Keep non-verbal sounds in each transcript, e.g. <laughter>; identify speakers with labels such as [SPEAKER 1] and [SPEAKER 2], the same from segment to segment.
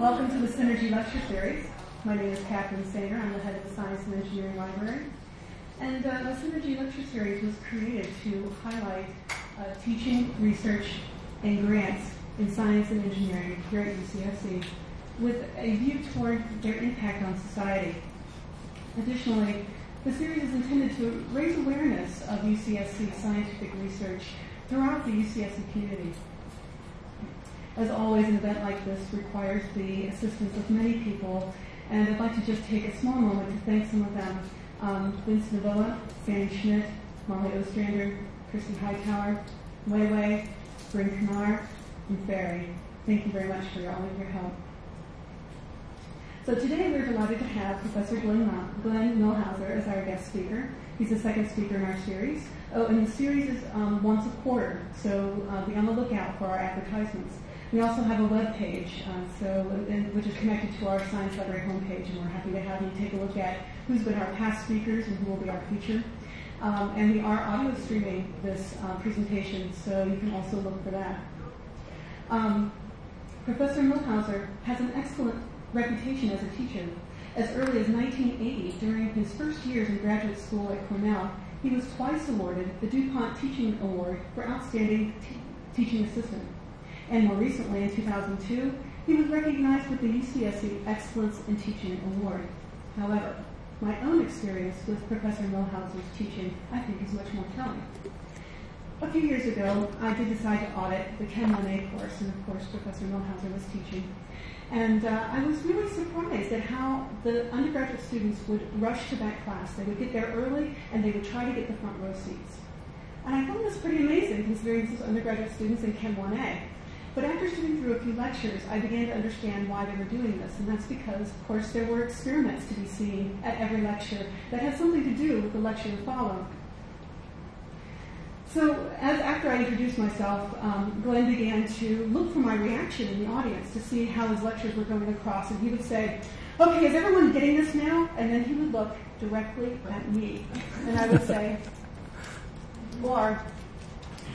[SPEAKER 1] Welcome to the Synergy Lecture Series. My name is Catherine Soehner. I'm the head of the Science and Engineering Library. And uh, the Synergy Lecture Series was created to highlight uh, teaching, research, and grants in science and engineering here at UCSC with a view toward their impact on society. Additionally, the series is intended to raise awareness of UCSC scientific research throughout the UCSC community. As always, an event like this requires the assistance of many people, and I'd like to just take a small moment to thank some of them. Um, Vince Sandy Schmidt, Molly Ostrander, Christy Hightower, Weiwei, Bryn Kamar, and Ferry. Thank you very much for all of your help. So today we're delighted to have Professor Glenn, Glenn Millhauser as our guest speaker. He's the second speaker in our series. Oh, and the series is um, once a quarter, so uh, be on the lookout for our advertisements. We also have a web page, uh, so which is connected to our Science Library homepage, and we're happy to have you take a look at who's been our past speakers and who will be our future. Um, and we are audio streaming this uh, presentation, so you can also look for that. Um, Professor Millhauser has an excellent reputation as a teacher. As early as 1980, during his first years in graduate school at Cornell, he was twice awarded the DuPont Teaching Award for Outstanding Teaching Assistant and more recently in 2002, he was recognized with the UCSC Excellence in Teaching Award. However, my own experience with Professor Millhauser's teaching, I think, is much more telling. A few years ago, I did decide to audit the Chem 1A course, and of course, Professor Millhauser was teaching. And uh, I was really surprised at how the undergraduate students would rush to that class. They would get there early, and they would try to get the front row seats. And I thought this pretty amazing, considering this was undergraduate students in Chem 1A. But after sitting through a few lectures, I began to understand why they were doing this, and that's because, of course, there were experiments to be seen at every lecture that had something to do with the lecture to follow. So, as after I introduced myself, um, Glenn began to look for my reaction in the audience to see how his lectures were going across, and he would say, "Okay, is everyone getting this now?" And then he would look directly at me, and I would say, "Or,"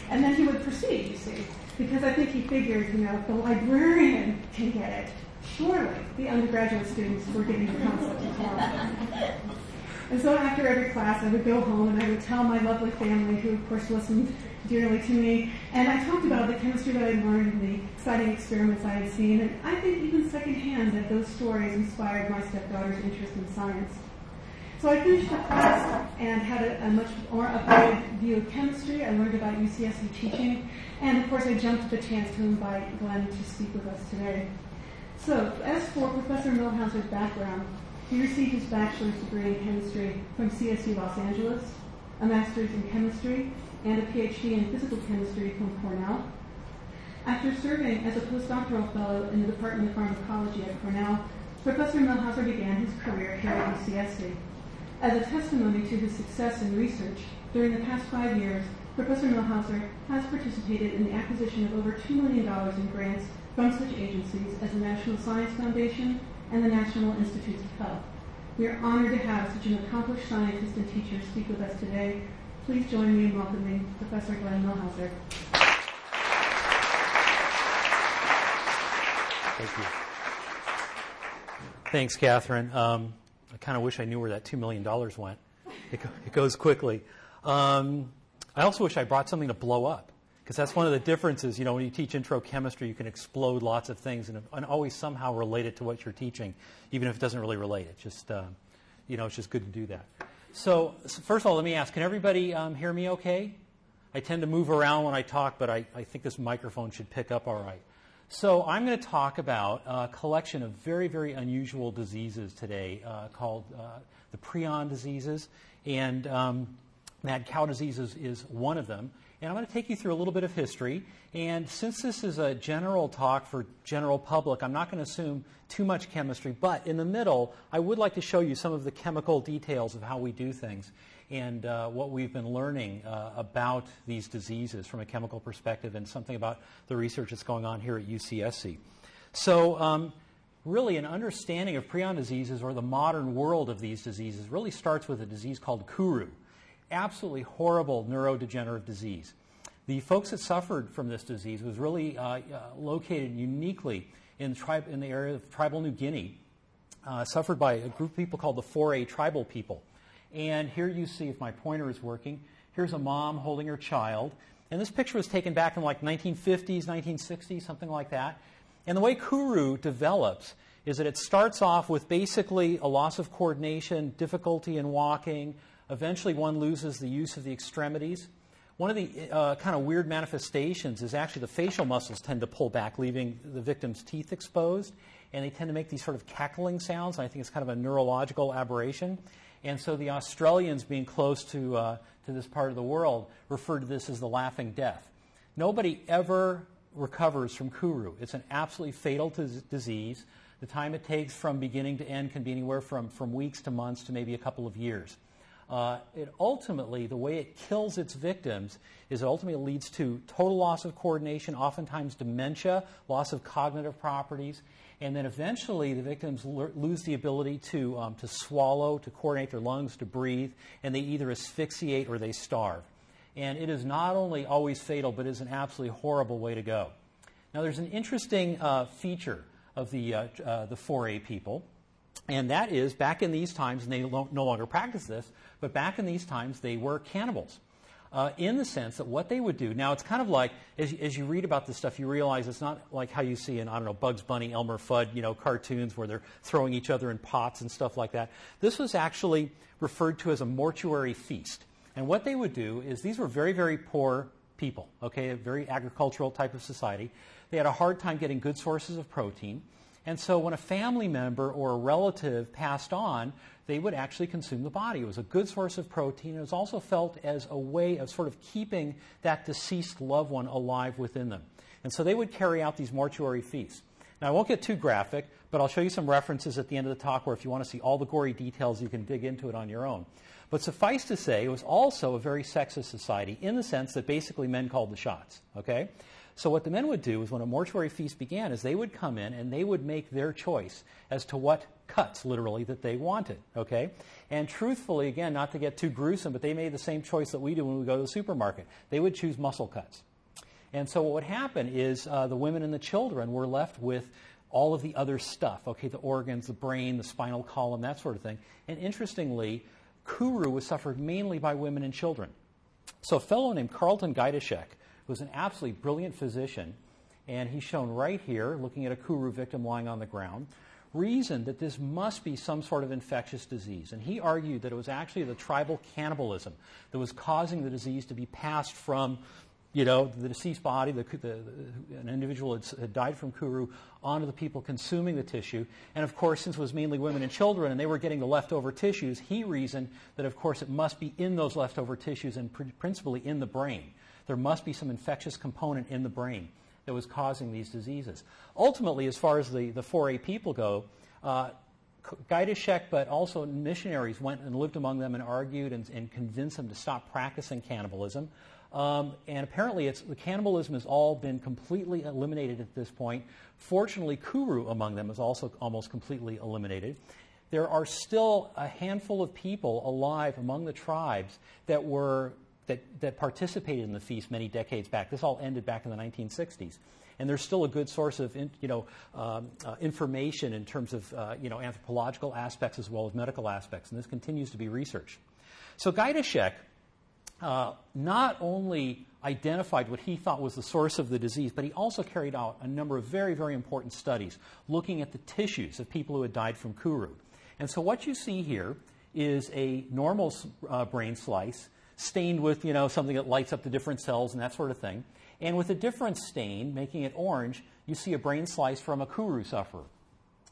[SPEAKER 1] and then he would proceed. You see because I think he figured, you know, if the librarian can get it, surely the undergraduate students were getting the concept well. And so after every class, I would go home and I would tell my lovely family, who of course listened dearly to me, and I talked about the chemistry that I had learned and the exciting experiments I had seen, and I think even secondhand that those stories inspired my stepdaughter's interest in science. So I finished the class and had a, a much more updated view of chemistry. I learned about UCSC teaching, and of course I jumped at the chance to invite Glenn to speak with us today. So as for Professor Millhauser's background, he received his bachelor's degree in chemistry from CSU Los Angeles, a master's in chemistry, and a PhD in physical chemistry from Cornell. After serving as a postdoctoral fellow in the Department of Pharmacology at Cornell, Professor Millhauser began his career here at UCSC. As a testimony to his success in research, during the past five years, Professor Millhauser has participated in the acquisition of over $2 million in grants from such agencies as the National Science Foundation and the National Institutes of Health. We are honored to have such an accomplished scientist and teacher speak with us today. Please join me in welcoming Professor Glenn Millhauser.
[SPEAKER 2] Thank you. Thanks, Catherine. Um, I kind of wish I knew where that $2 million went. It, it goes quickly. Um, I also wish I brought something to blow up because that's one of the differences. You know, when you teach intro chemistry, you can explode lots of things and, and always somehow relate it to what you're teaching, even if it doesn't really relate. It's just, uh, you know, it's just good to do that. So, so first of all, let me ask: Can everybody um, hear me? Okay? I tend to move around when I talk, but I, I think this microphone should pick up all right. So I'm going to talk about a collection of very, very unusual diseases today uh, called uh, the prion diseases, and um, mad cow disease is, is, one of them. And I'm going to take you through a little bit of history. And since this is a general talk for general public, I'm not going to assume too much chemistry. But in the middle, I would like to show you some of the chemical details of how we do things and uh, what we've been learning uh, about these diseases from a chemical perspective and something about the research that's going on here at UCSC. So, um, really, an understanding of prion diseases or the modern world of these diseases really starts with a disease called Kuru. Absolutely horrible neurodegenerative disease. The folks that suffered from this disease was really uh, uh located uniquely in, tribe, in the area of tribal New Guinea, uh, suffered by a group of people called the Fore tribal people. And here you see, if my pointer is working, here's a mom holding her child. And this picture was taken back in like 1950s, 1960s, something like that. And the way Kuru develops is that it starts off with basically a loss of coordination, difficulty in walking. Eventually, one loses the use of the extremities. One of the uh, kind of weird manifestations is actually the facial muscles tend to pull back, leaving the victim's teeth exposed, and they tend to make these sort of cackling sounds. I think it's kind of a neurological aberration. And so the Australians, being close to, uh, to this part of the world, refer to this as the laughing death. Nobody ever recovers from Kuru. It's an absolutely fatal disease. The time it takes from beginning to end can be anywhere from, from weeks to months to maybe a couple of years. Uh, it ultimately, the way it kills its victims is it ultimately leads to total loss of coordination, oftentimes dementia, loss of cognitive properties, and then eventually the victims l- lose the ability to, um, to swallow, to coordinate their lungs, to breathe, and they either asphyxiate or they starve. And it is not only always fatal, but is an absolutely horrible way to go. Now, there's an interesting uh, feature of the, uh, uh the Fore people. And that is, back in these times, and they no longer practice this, but back in these times, they were cannibals. Uh, in the sense that what they would do, now it's kind of like, as, as, you read about this stuff, you realize it's not like how you see in, I don't know, Bugs Bunny, Elmer Fudd, you know, cartoons where they're throwing each other in pots and stuff like that. This was actually referred to as a mortuary feast. And what they would do is these were very, very poor people, okay, a very agricultural type of society. They had a hard time getting good sources of protein. And so when a family member or a relative passed on, they would actually consume the body. It was a good source of protein. It was also felt as a way of sort of keeping that deceased loved one alive within them. And so they would carry out these mortuary feasts. Now, I won't get too graphic, but I'll show you some references at the end of the talk where if you want to see all the gory details, you can dig into it on your own. But suffice to say, it was also a very sexist society in the sense that basically men called the shots. Okay? So what the men would do is when a mortuary feast began is they would come in and they would make their choice as to what cuts, literally, that they wanted. Okay? And truthfully, again, not to get too gruesome, but they made the same choice that we do when we go to the supermarket. They would choose muscle cuts. And so what would happen is uh, the women and the children were left with all of the other stuff, okay, the organs, the brain, the spinal column, that sort of thing. And interestingly, Kuru was suffered mainly by women and children. So a fellow named Carleton Gajdusek who was an absolutely brilliant physician, and he's shown right here, looking at a Kuru victim lying on the ground, reasoned that this must be some sort of infectious disease. And he argued that it was actually the tribal cannibalism that was causing the disease to be passed from, you know, the deceased body, the, the, an individual had, had, died from Kuru, onto the people consuming the tissue. And of course, since it was mainly women and children and they were getting the leftover tissues, he reasoned that, of course, it must be in those leftover tissues and pr- principally in the brain there must be some infectious component in the brain that was causing these diseases. Ultimately, as far as the, the Fore people go, uh, Gajdusek, but also missionaries went and lived among them and argued and, and convinced them to stop practicing cannibalism. Um, and apparently, it's, the cannibalism has all been completely eliminated at this point. Fortunately, Kuru among them is also almost completely eliminated. There are still a handful of people alive among the tribes that were that, that participated in the feast many decades back. This all ended back in the 1960s. And there's still a good source of in, you know, um, uh, information in terms of uh, you know, anthropological aspects as well as medical aspects. And this continues to be researched. So Gajdusek uh, not only identified what he thought was the source of the disease, but he also carried out a number of very, very important studies looking at the tissues of people who had died from Kuru. And so what you see here is a normal uh, brain slice stained with, you know, something that lights up the different cells and that sort of thing. And with a different stain, making it orange, you see a brain slice from a Kuru sufferer.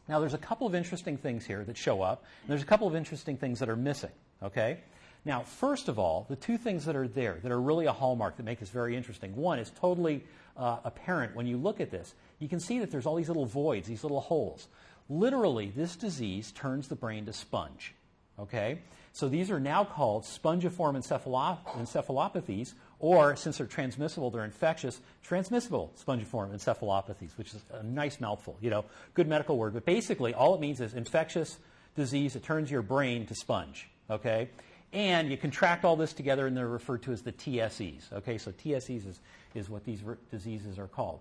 [SPEAKER 2] Now, there's a couple of interesting things here that show up, and there's a couple of interesting things that are missing, okay? Now, first of all, the two things that are there that are really a hallmark that make this very interesting. One is totally uh, apparent when you look at this. You can see that there's all these little voids, these little holes. Literally, this disease turns the brain to sponge, okay? So these are now called spongiform encephalopathies, or since they're transmissible, they're infectious, transmissible spongiform encephalopathies, which is a nice mouthful, you know, good medical word. But basically, all it means is infectious disease that turns your brain to sponge, okay? And you contract all this together, and they're referred to as the TSEs, okay? So TSEs is, is what these diseases are called.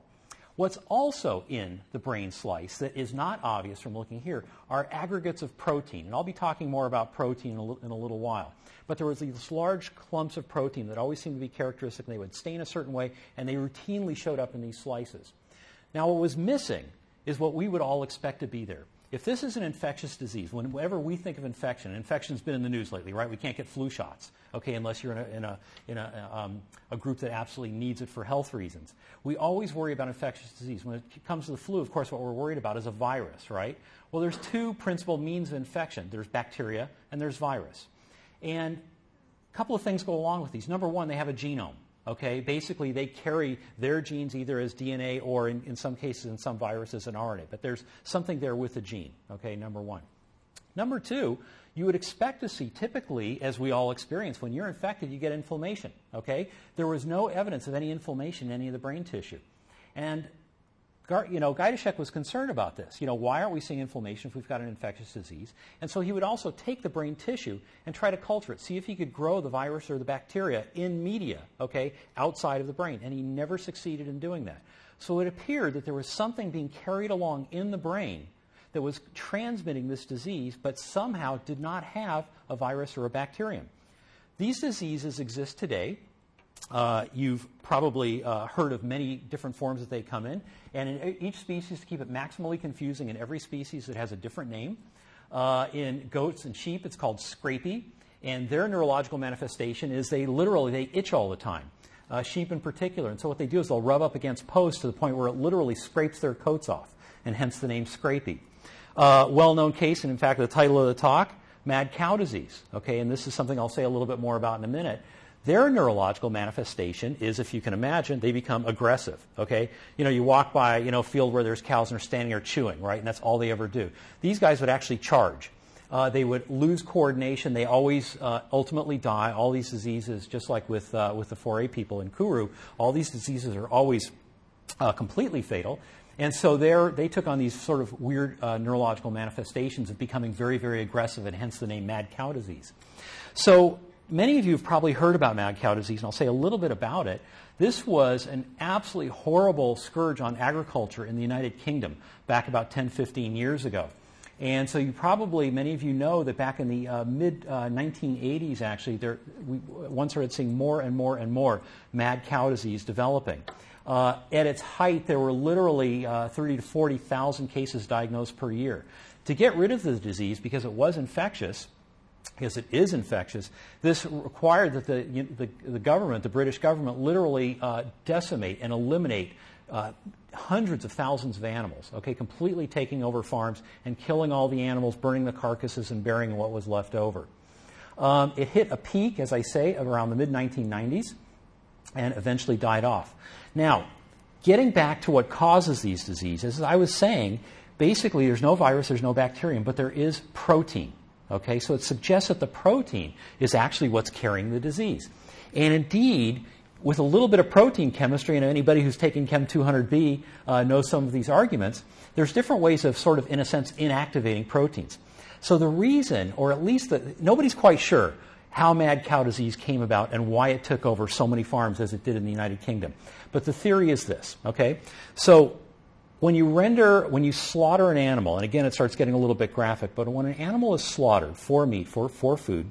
[SPEAKER 2] What's also in the brain slice that is not obvious from looking here are aggregates of protein. And I'll be talking more about protein in a, in a little while. But there was these large clumps of protein that always seemed to be characteristic. They would stain a certain way, and they routinely showed up in these slices. Now, what was missing is what we would all expect to be there. If this is an infectious disease, whenever we think of infection, infection's been in the news lately, right? We can't get flu shots, okay, unless you're in a, in a, in a, um, a group that absolutely needs it for health reasons. We always worry about infectious disease. When it comes to the flu, of course, what we're worried about is a virus, right? Well, there's two principal means of infection there's bacteria and there's virus. And a couple of things go along with these. Number one, they have a genome. Okay, basically they carry their genes either as DNA or in, in some cases in some viruses an RNA. But there's something there with the gene. Okay, number one. Number two, you would expect to see typically, as we all experience, when you're infected, you get inflammation. Okay, there was no evidence of any inflammation in any of the brain tissue, and you know, Gajdusek was concerned about this. You know, why aren't we seeing inflammation if we've got an infectious disease? And so he would also take the brain tissue and try to culture it, see if he could grow the virus or the bacteria in media, okay, outside of the brain. And he never succeeded in doing that. So it appeared that there was something being carried along in the brain that was transmitting this disease, but somehow did not have a virus or a bacterium. These diseases exist today. Uh, you've probably uh, heard of many different forms that they come in. And in each species, to keep it maximally confusing, in every species it has a different name. Uh, in goats and sheep, it's called scrapie. And their neurological manifestation is they literally they itch all the time. Uh, sheep in particular. And so what they do is they'll rub up against posts to the point where it literally scrapes their coats off, and hence the name scrapie. Uh, well-known case, and in fact the title of the talk, mad cow disease. Okay, and this is something I'll say a little bit more about in a minute. Their neurological manifestation is, if you can imagine, they become aggressive. Okay, you know, you walk by, you know, a field where there's cows and they're standing or chewing, right, and that's all they ever do. These guys would actually charge. Uh, they would lose coordination. They always uh, ultimately die. All these diseases, just like with uh, with the Fore people in Kuru, all these diseases are always uh, completely fatal. And so they took on these sort of weird uh, neurological manifestations of becoming very, very aggressive, and hence the name mad cow disease. So many of you have probably heard about mad cow disease, and I'll say a little bit about it. This was an absolutely horrible scourge on agriculture in the United Kingdom back about 10, 15 years ago. And so you probably, many of you know that back in the uh, mid uh, 1980s, actually, there, we, one started seeing more and more and more mad cow disease developing. Uh, at its height, there were literally uh, 30 to 40,000 cases diagnosed per year. To get rid of the disease, because it was infectious, because it is infectious, this required that the, the, the, government, the British government, literally uh, decimate and eliminate uh, hundreds of thousands of animals, okay, completely taking over farms and killing all the animals, burning the carcasses, and burying what was left over. Um, it hit a peak, as I say, around the mid 1990s and eventually died off. Now, getting back to what causes these diseases, as I was saying, basically there's no virus, there's no bacterium, but there is protein. Okay, so it suggests that the protein is actually what's carrying the disease. And indeed, with a little bit of protein chemistry, and anybody who's taken Chem 200B uh, knows some of these arguments, there's different ways of sort of, in a sense, inactivating proteins. So the reason, or at least the, nobody's quite sure how mad cow disease came about and why it took over so many farms as it did in the United Kingdom. But the theory is this, okay? So when you render, when you slaughter an animal, and again it starts getting a little bit graphic, but when an animal is slaughtered for meat, for, for food,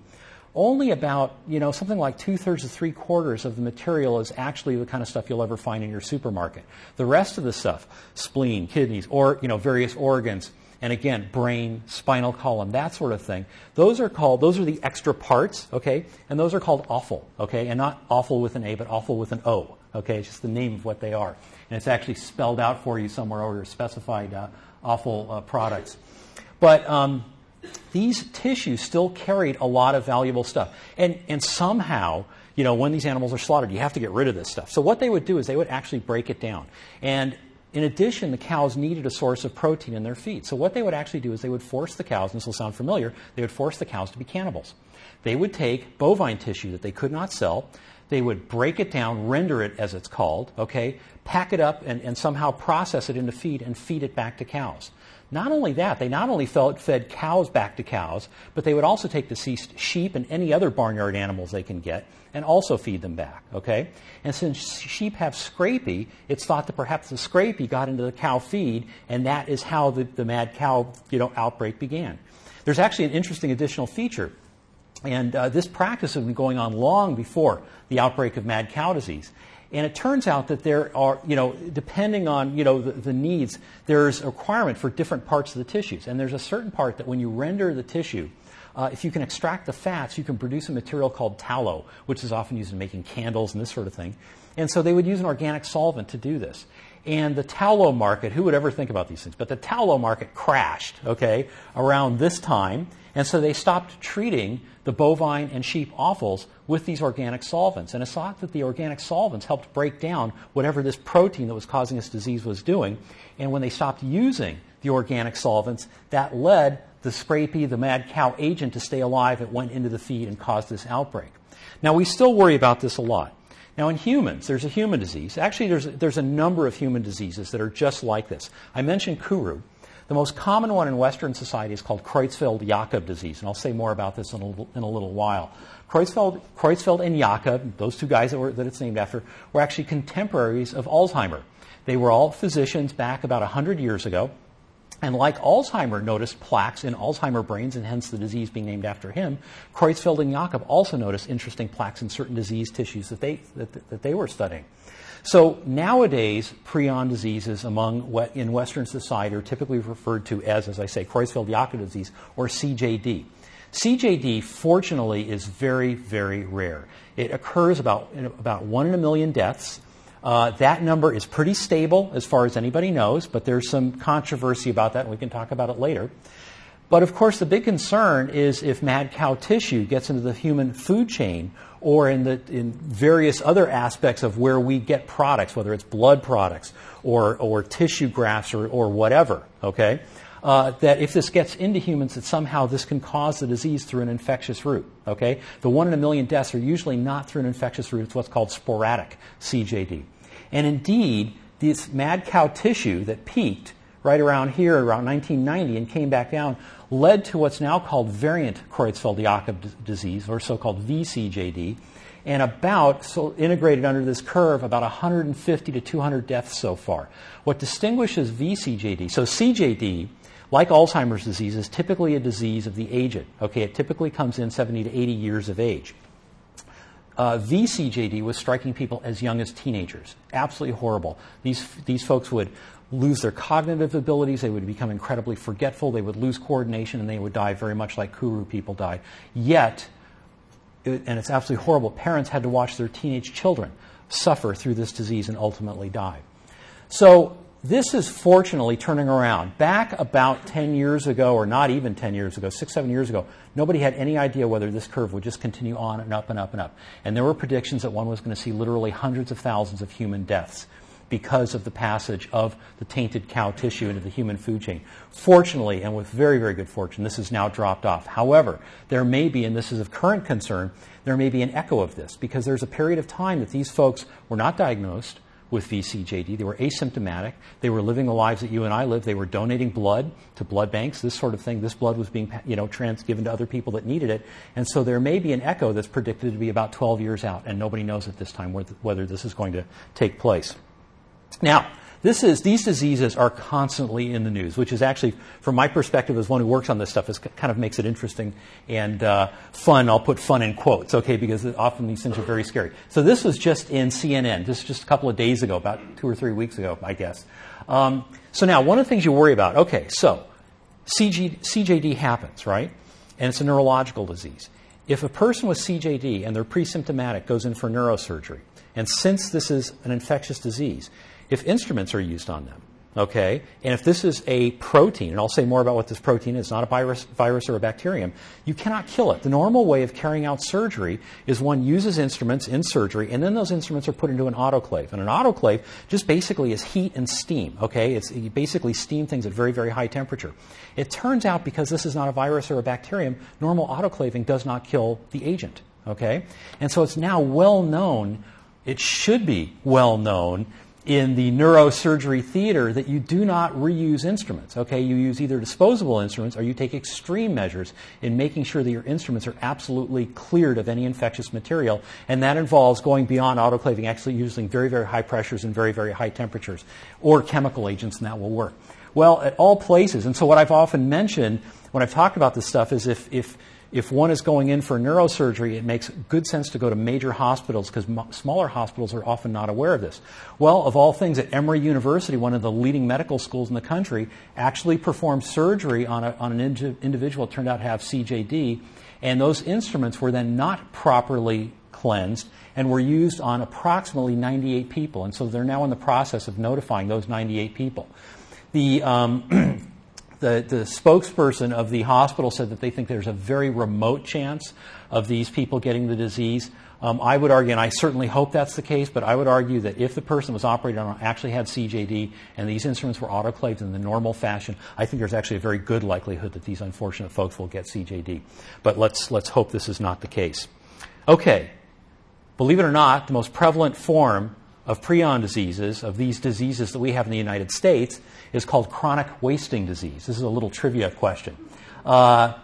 [SPEAKER 2] only about, you know, something like two thirds to three quarters of the material is actually the kind of stuff you'll ever find in your supermarket. The rest of the stuff, spleen, kidneys, or, you know, various organs, and again, brain, spinal column, that sort of thing. Those are called, those are the extra parts, okay? And those are called offal, okay? And not offal with an A, but offal with an O, okay? It's just the name of what they are and it's actually spelled out for you somewhere over specified uh, offal uh, products. But um, these tissues still carried a lot of valuable stuff. And, and somehow, you know, when these animals are slaughtered, you have to get rid of this stuff. So what they would do is they would actually break it down. And in addition, the cows needed a source of protein in their feed. So what they would actually do is they would force the cows, and this will sound familiar, they would force the cows to be cannibals. They would take bovine tissue that they could not sell, They would break it down, render it as it's called, okay, pack it up and, and somehow process it into feed and feed it back to cows. Not only that, they not only fed cows back to cows, but they would also take deceased sheep and any other barnyard animals they can get and also feed them back, okay? And since sheep have scrapie, it's thought that perhaps the scrapie got into the cow feed, and that is how the, the mad cow you know, outbreak began. There's actually an interesting additional feature. And uh, this practice has been going on long before the outbreak of mad cow disease. And it turns out that there are, you know, depending on, you know, the, the, needs, there's a requirement for different parts of the tissues. And there's a certain part that when you render the tissue, uh, if you can extract the fats, you can produce a material called tallow, which is often used in making candles and this sort of thing. And so they would use an organic solvent to do this. And the tallow market, who would ever think about these things? But the tallow market crashed, okay, around this time. And so they stopped treating the bovine and sheep offals with these organic solvents. And it's thought that the organic solvents helped break down whatever this protein that was causing this disease was doing. And when they stopped using the organic solvents, that led the scrapie, the mad cow agent, to stay alive. It went into the feed and caused this outbreak. Now, we still worry about this a lot. Now, in humans, there's a human disease. Actually, there's, there's a number of human diseases that are just like this. I mentioned Kuru. The most common one in Western society is called Creutzfeldt-Jakob disease, and I'll say more about this in a little, in a little while. Creutzfeldt, Creutzfeldt and Jakob, those two guys that, were, that it's named after, were actually contemporaries of Alzheimer. They were all physicians back about 100 years ago. And like Alzheimer noticed plaques in Alzheimer brains, and hence the disease being named after him, Creutzfeldt and Jakob also noticed interesting plaques in certain disease tissues that they, that, that they were studying. So nowadays, prion diseases among what, in Western society are typically referred to as, as I say, Creutzfeldt-Jakob disease or CJD. CJD, fortunately, is very, very rare. It occurs about, about one in a million deaths. Uh, that number is pretty stable as far as anybody knows, but there's some controversy about that, and we can talk about it later. But of course, the big concern is if mad cow tissue gets into the human food chain or in, the, in various other aspects of where we get products, whether it's blood products or, or tissue grafts or, or whatever, okay? Uh, that if this gets into humans, that somehow this can cause the disease through an infectious route. Okay, the one in a million deaths are usually not through an infectious route; it's what's called sporadic CJD. And indeed, this mad cow tissue that peaked right around here, around 1990, and came back down, led to what's now called variant Creutzfeldt-Jakob disease, or so-called VCJD, and about, so integrated under this curve, about 150 to 200 deaths so far. What distinguishes VCJD, so CJD, like Alzheimer's disease, is typically a disease of the aged. Okay, it typically comes in 70 to 80 years of age uh, VCJD was striking people as young as teenagers. Absolutely horrible. These, these folks would lose their cognitive abilities, they would become incredibly forgetful, they would lose coordination, and they would die very much like Kuru people died. Yet, it, and it's absolutely horrible, parents had to watch their teenage children suffer through this disease and ultimately die. So, this is fortunately turning around. Back about 10 years ago, or not even 10 years ago, six, seven years ago, nobody had any idea whether this curve would just continue on and up and up and up. And there were predictions that one was going to see literally hundreds of thousands of human deaths because of the passage of the tainted cow tissue into the human food chain. Fortunately, and with very, very good fortune, this has now dropped off. However, there may be, and this is of current concern, there may be an echo of this because there's a period of time that these folks were not diagnosed with VCJD. They were asymptomatic. They were living the lives that you and I live. They were donating blood to blood banks, this sort of thing. This blood was being, you know, trans given to other people that needed it. And so there may be an echo that's predicted to be about 12 years out, and nobody knows at this time whether this is going to take place. Now, this is, these diseases are constantly in the news, which is actually, from my perspective as one who works on this stuff, is kind of makes it interesting and uh, fun. I'll put fun in quotes, okay, because often these things are very scary. So this was just in CNN, just, just a couple of days ago, about two or three weeks ago, I guess. Um, so now, one of the things you worry about, okay, so CG, CJD happens, right? And it's a neurological disease. If a person with CJD and they're pre-symptomatic goes in for neurosurgery, and since this is an infectious disease, if instruments are used on them. Okay? And if this is a protein, and I'll say more about what this protein is, not a virus, virus or a bacterium, you cannot kill it. The normal way of carrying out surgery is one uses instruments in surgery, and then those instruments are put into an autoclave. And an autoclave just basically is heat and steam. Okay? It's, you basically steam things at very, very high temperature. It turns out because this is not a virus or a bacterium, normal autoclaving does not kill the agent. Okay? And so it's now well known, it should be well known in the neurosurgery theater that you do not reuse instruments. Okay, you use either disposable instruments or you take extreme measures in making sure that your instruments are absolutely cleared of any infectious material, and that involves going beyond autoclaving, actually using very, very high pressures and very, very high temperatures, or chemical agents, and that will work. Well, at all places, and so what I've often mentioned when I've talked about this stuff is if, if if one is going in for neurosurgery, it makes good sense to go to major hospitals because smaller hospitals are often not aware of this. Well, of all things, at Emory University, one of the leading medical schools in the country, actually performed surgery on, a, on an indi- individual that turned out to have CJD, and those instruments were then not properly cleansed and were used on approximately 98 people. And so they're now in the process of notifying those 98 people. The um, <clears throat> the, the spokesperson of the hospital said that they think there's a very remote chance of these people getting the disease. Um, I would argue, and I certainly hope that's the case, but I would argue that if the person was operated on actually had CJD and these instruments were autoclaved in the normal fashion, I think there's actually a very good likelihood that these unfortunate folks will get CJD. But let's, let's hope this is not the case. Okay. Believe it or not, the most prevalent form of prion diseases, of these diseases that we have in the United States, is called chronic wasting disease. This is a little trivia question. Uh,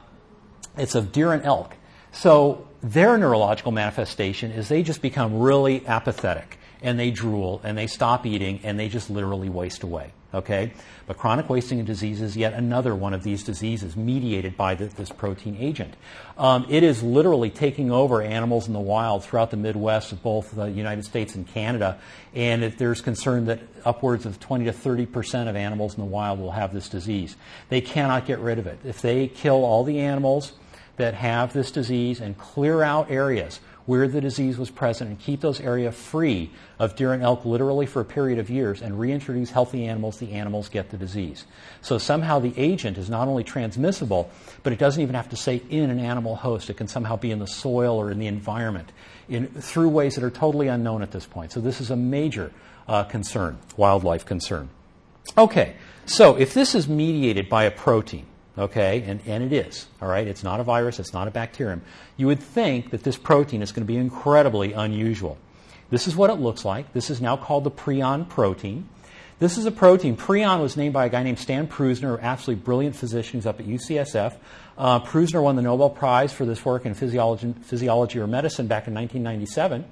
[SPEAKER 2] it's of deer and elk. So their neurological manifestation is they just become really apathetic and they drool and they stop eating and they just literally waste away. Okay? But chronic wasting disease is yet another one of these diseases mediated by the, this protein agent. Um, it is literally taking over animals in the wild throughout the Midwest of both the United States and Canada. And there's concern that upwards of 20 to 30 percent of animals in the wild will have this disease. They cannot get rid of it. If they kill all the animals that have this disease and clear out areas where the disease was present and keep those areas free of deer and elk literally for a period of years and reintroduce healthy animals, the animals get the disease. So somehow the agent is not only transmissible, but it doesn't even have to stay in an animal host. It can somehow be in the soil or in the environment in, through ways that are totally unknown at this point. So this is a major uh, concern, wildlife concern. Okay, so if this is mediated by a protein, okay, and, and it is, all right, it's not a virus, it's not a bacterium, you would think that this protein is going to be incredibly unusual. This is what it looks like. This is now called the prion protein. This is a protein. Prion was named by a guy named Stan Prusiner, absolutely brilliant physician who's up at UCSF. Uh, Prusiner won the Nobel Prize for this work in physiology, physiology or medicine back in 1997.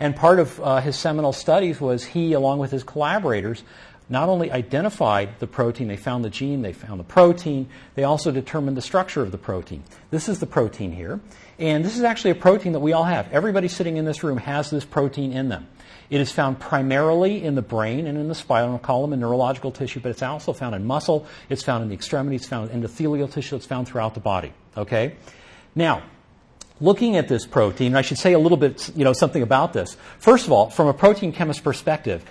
[SPEAKER 2] And part of uh, his seminal studies was he, along with his collaborators, not only identified the protein, they found the gene, they found the protein, they also determined the structure of the protein. This is the protein here. And this is actually a protein that we all have. Everybody sitting in this room has this protein in them. It is found primarily in the brain and in the spinal column and neurological tissue, but it's also found in muscle, it's found in the extremities, it's found in endothelial tissue, it's found throughout the body. Okay? Now, looking at this protein, I should say a little bit, you know, something about this. First of all, from a protein chemist perspective,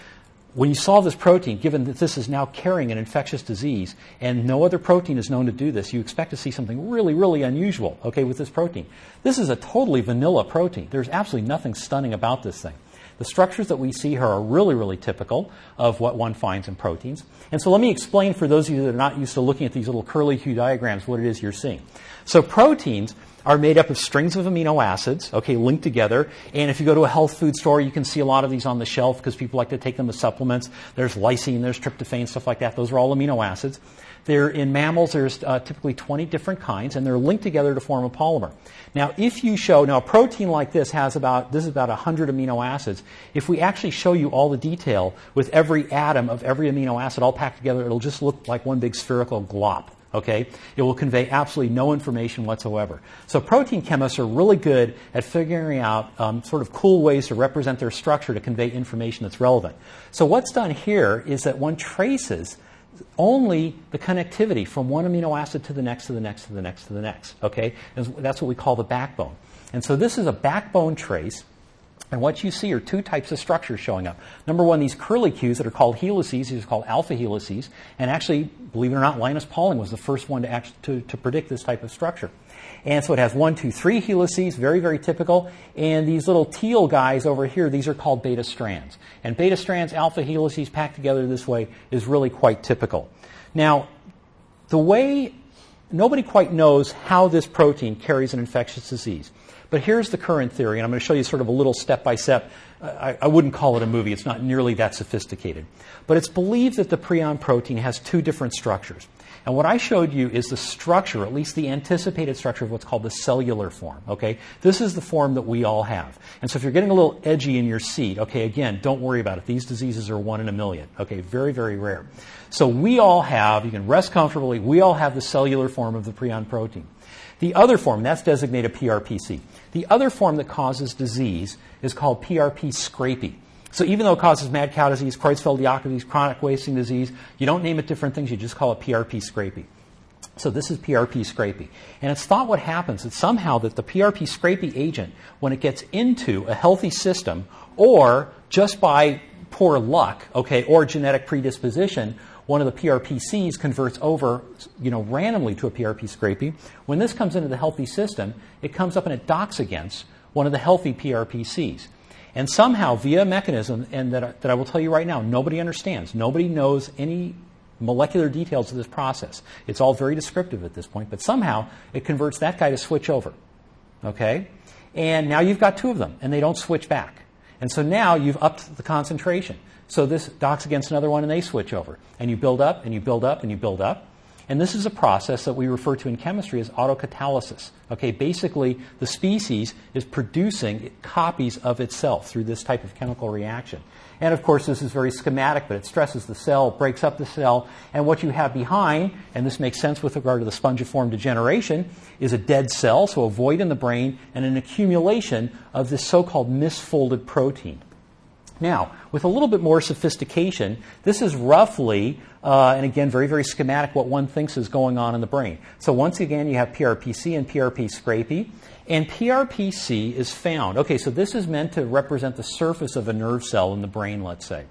[SPEAKER 2] when you solve this protein, given that this is now carrying an infectious disease and no other protein is known to do this, you expect to see something really, really unusual, okay, with this protein. This is a totally vanilla protein. There's absolutely nothing stunning about this thing. The structures that we see here are really, really typical of what one finds in proteins. And so let me explain for those of you that are not used to looking at these little curly Q diagrams what it is you're seeing. So proteins are made up of strings of amino acids, okay, linked together. And if you go to a health food store, you can see a lot of these on the shelf because people like to take them as supplements. There's lysine, there's tryptophan, stuff like that. Those are all amino acids. They're, in mammals, there's uh, typically 20 different kinds, and they're linked together to form a polymer. Now, if you show, now a protein like this has about, this is about 100 amino acids. If we actually show you all the detail with every atom of every amino acid all packed together, it'll just look like one big spherical glop. Okay? It will convey absolutely no information whatsoever. So protein chemists are really good at figuring out um, sort of cool ways to represent their structure to convey information that's relevant. So what's done here is that one traces only the connectivity from one amino acid to the next, to the next, to the next, to the next. Okay? And that's what we call the backbone. And so this is a backbone trace and what you see are two types of structures showing up. Number one, these curly Qs that are called helices, these are called alpha helices. And actually, believe it or not, Linus Pauling was the first one to, act, to, to predict this type of structure. And so it has one, two, three helices, very, very typical. And these little teal guys over here, these are called beta strands. And beta strands, alpha helices packed together this way is really quite typical. Now, the way nobody quite knows how this protein carries an infectious disease. But here's the current theory, and I'm going to show you sort of a little step by step. I, wouldn't call it a movie, it's not nearly that sophisticated. But it's believed that the prion protein has two different structures. And what I showed you is the structure, at least the anticipated structure of what's called the cellular form. Okay? This is the form that we all have. And so if you're getting a little edgy in your seat, okay, again, don't worry about it. These diseases are one in a million. Okay, very, very rare. So we all have, you can rest comfortably, we all have the cellular form of the prion protein. The other form, that's designated PRPC. The other form that causes disease is called PRP scrapie. So even though it causes mad cow disease, Creutzfeldt-Jakob disease, chronic wasting disease, you don't name it different things, you just call it PRP scrapie. So this is PRP scrapie. And it's thought what happens is somehow that the PRP scrapie agent, when it gets into a healthy system, or just by poor luck, okay, or genetic predisposition, one of the PRPCs converts over, you know, randomly to a PRP scrapie. When this comes into the healthy system, it comes up and it docks against one of the healthy PRPCs. And somehow, via a mechanism, and that, that I will tell you right now, nobody understands. Nobody knows any molecular details of this process. It's all very descriptive at this point, but somehow it converts that guy to switch over. Okay? And now you've got two of them, and they don't switch back. And so now you've upped the concentration. So this docks against another one, and they switch over. And you build up, and you build up, and you build up. And this is a process that we refer to in chemistry as autocatalysis. Okay, basically, the species is producing copies of itself through this type of chemical reaction. And of course, this is very schematic, but it stresses the cell, breaks up the cell, and what you have behind, and this makes sense with regard to the spongiform degeneration, is a dead cell, so a void in the brain, and an accumulation of this so called misfolded protein. Now, with a little bit more sophistication, this is roughly, uh, and again, very, very schematic, what one thinks is going on in the brain. So once again, you have PRPC and PRP scrapie. And PRPC is found. Okay, so this is meant to represent the surface of a nerve cell in the brain, let's say.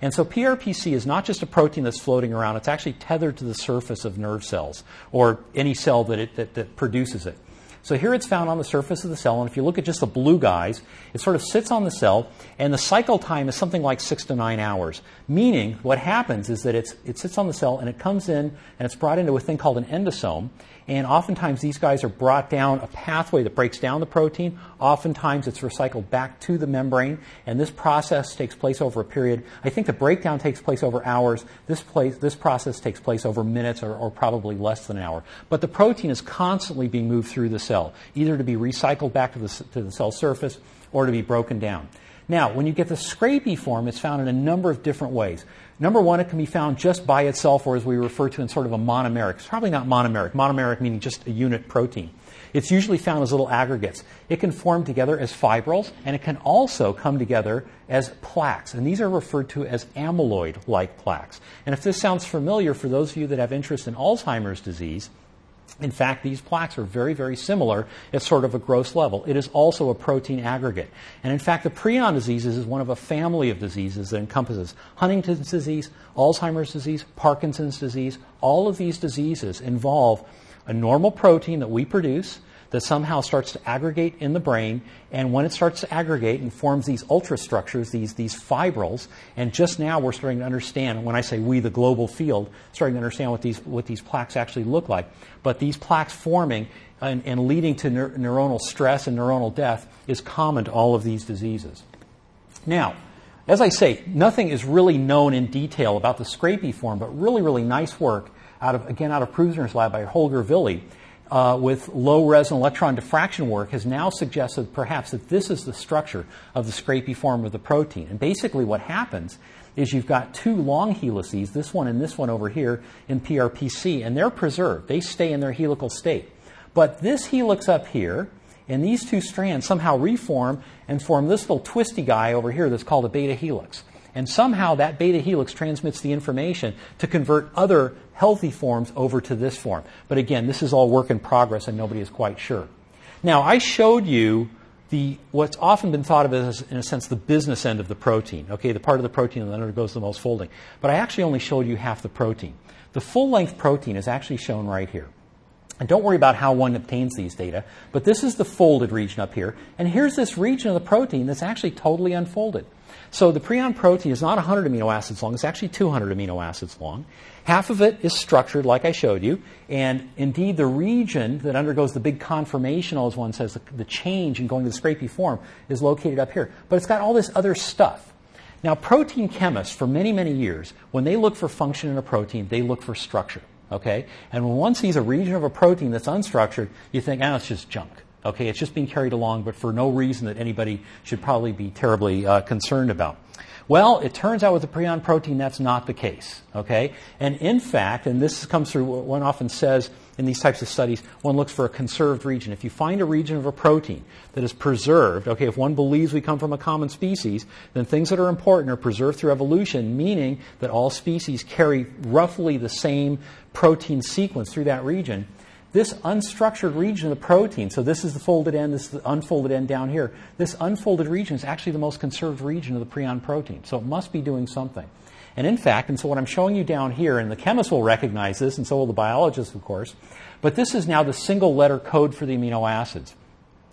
[SPEAKER 2] And so PRPC is not just a protein that's floating around, it's actually tethered to the surface of nerve cells or any cell that, it, that, that produces it. So here it's found on the surface of the cell, and if you look at just the blue guys, it sort of sits on the cell, and the cycle time is something like six to nine hours. Meaning, what happens is that it sits on the cell and it comes in and it's brought into a thing called an endosome, and oftentimes these guys are brought down a pathway that breaks down the protein. Oftentimes it's recycled back to the membrane, and this process takes place over a period. I think the breakdown takes place over hours. This, place, this process takes place over minutes or, or probably less than an hour. But the protein is constantly being moved through the cell, either to be recycled back to the, to the cell surface or to be broken down. Now, when you get the scrapie form, it's found in a number of different ways. Number one, it can be found just by itself, or as we refer to in sort of a monomeric. It's probably not monomeric. Monomeric meaning just a unit protein. It's usually found as little aggregates. It can form together as fibrils, and it can also come together as plaques. And these are referred to as amyloid like plaques. And if this sounds familiar for those of you that have interest in Alzheimer's disease, in fact, these plaques are very, very similar at sort of a gross level. It is also a protein aggregate. And in fact, the prion diseases is one of a family of diseases that encompasses Huntington's disease, Alzheimer's disease, Parkinson's disease. All of these diseases involve a normal protein that we produce that somehow starts to aggregate in the brain. And when it starts to aggregate and forms these ultrastructures, these, these fibrils, and just now we're starting to understand, when I say we, the global field, starting to understand what these, what these plaques actually look like. But these plaques forming and, and leading to neur- neuronal stress and neuronal death is common to all of these diseases. Now, as I say, nothing is really known in detail about the scrapie form, but really, really nice work out of, again, out of Prusiner's lab by Holger Wille uh, with low res electron diffraction work has now suggested perhaps that this is the structure of the scrapie form of the protein. And basically, what happens is you've got two long helices, this one and this one over here in PRPC, and they're preserved. They stay in their helical state. But this helix up here and these two strands somehow reform and form this little twisty guy over here that's called a beta helix. And somehow that beta helix transmits the information to convert other healthy forms over to this form. But again, this is all work in progress and nobody is quite sure. Now, I showed you the what's often been thought of as, in a sense, the business end of the protein. Okay, the part of the protein that undergoes the most folding. But I actually only showed you half the protein. The full length protein is actually shown right here. And don't worry about how one obtains these data, but this is the folded region up here. And here's this region of the protein that's actually totally unfolded. So the prion protein is not 100 amino acids long, it's actually 200 amino acids long. Half of it is structured, like I showed you, and indeed the region that undergoes the big conformational, as one says, the, the change in going to the scrapie form, is located up here. But it's got all this other stuff. Now, protein chemists, for many, many years, when they look for function in a protein, they look for structure. Okay? And when one sees a region of a protein that's unstructured, you think, ah, oh, it's just junk. Okay, it's just being carried along, but for no reason that anybody should probably be terribly uh, concerned about. Well, it turns out with the prion protein that's not the case. Okay, and in fact, and this comes through what one often says in these types of studies, one looks for a conserved region. If you find a region of a protein that is preserved, okay, if one believes we come from a common species, then things that are important are preserved through evolution, meaning that all species carry roughly the same protein sequence through that region this unstructured region of the protein, so this is the folded end, this is the unfolded end down here, this unfolded region is actually the most conserved region of the prion protein. So it must be doing something. And in fact, and so what I'm showing you down here, and the chemists will recognize this, and so will the biologists, of course, but this is now the single letter code for the amino acids.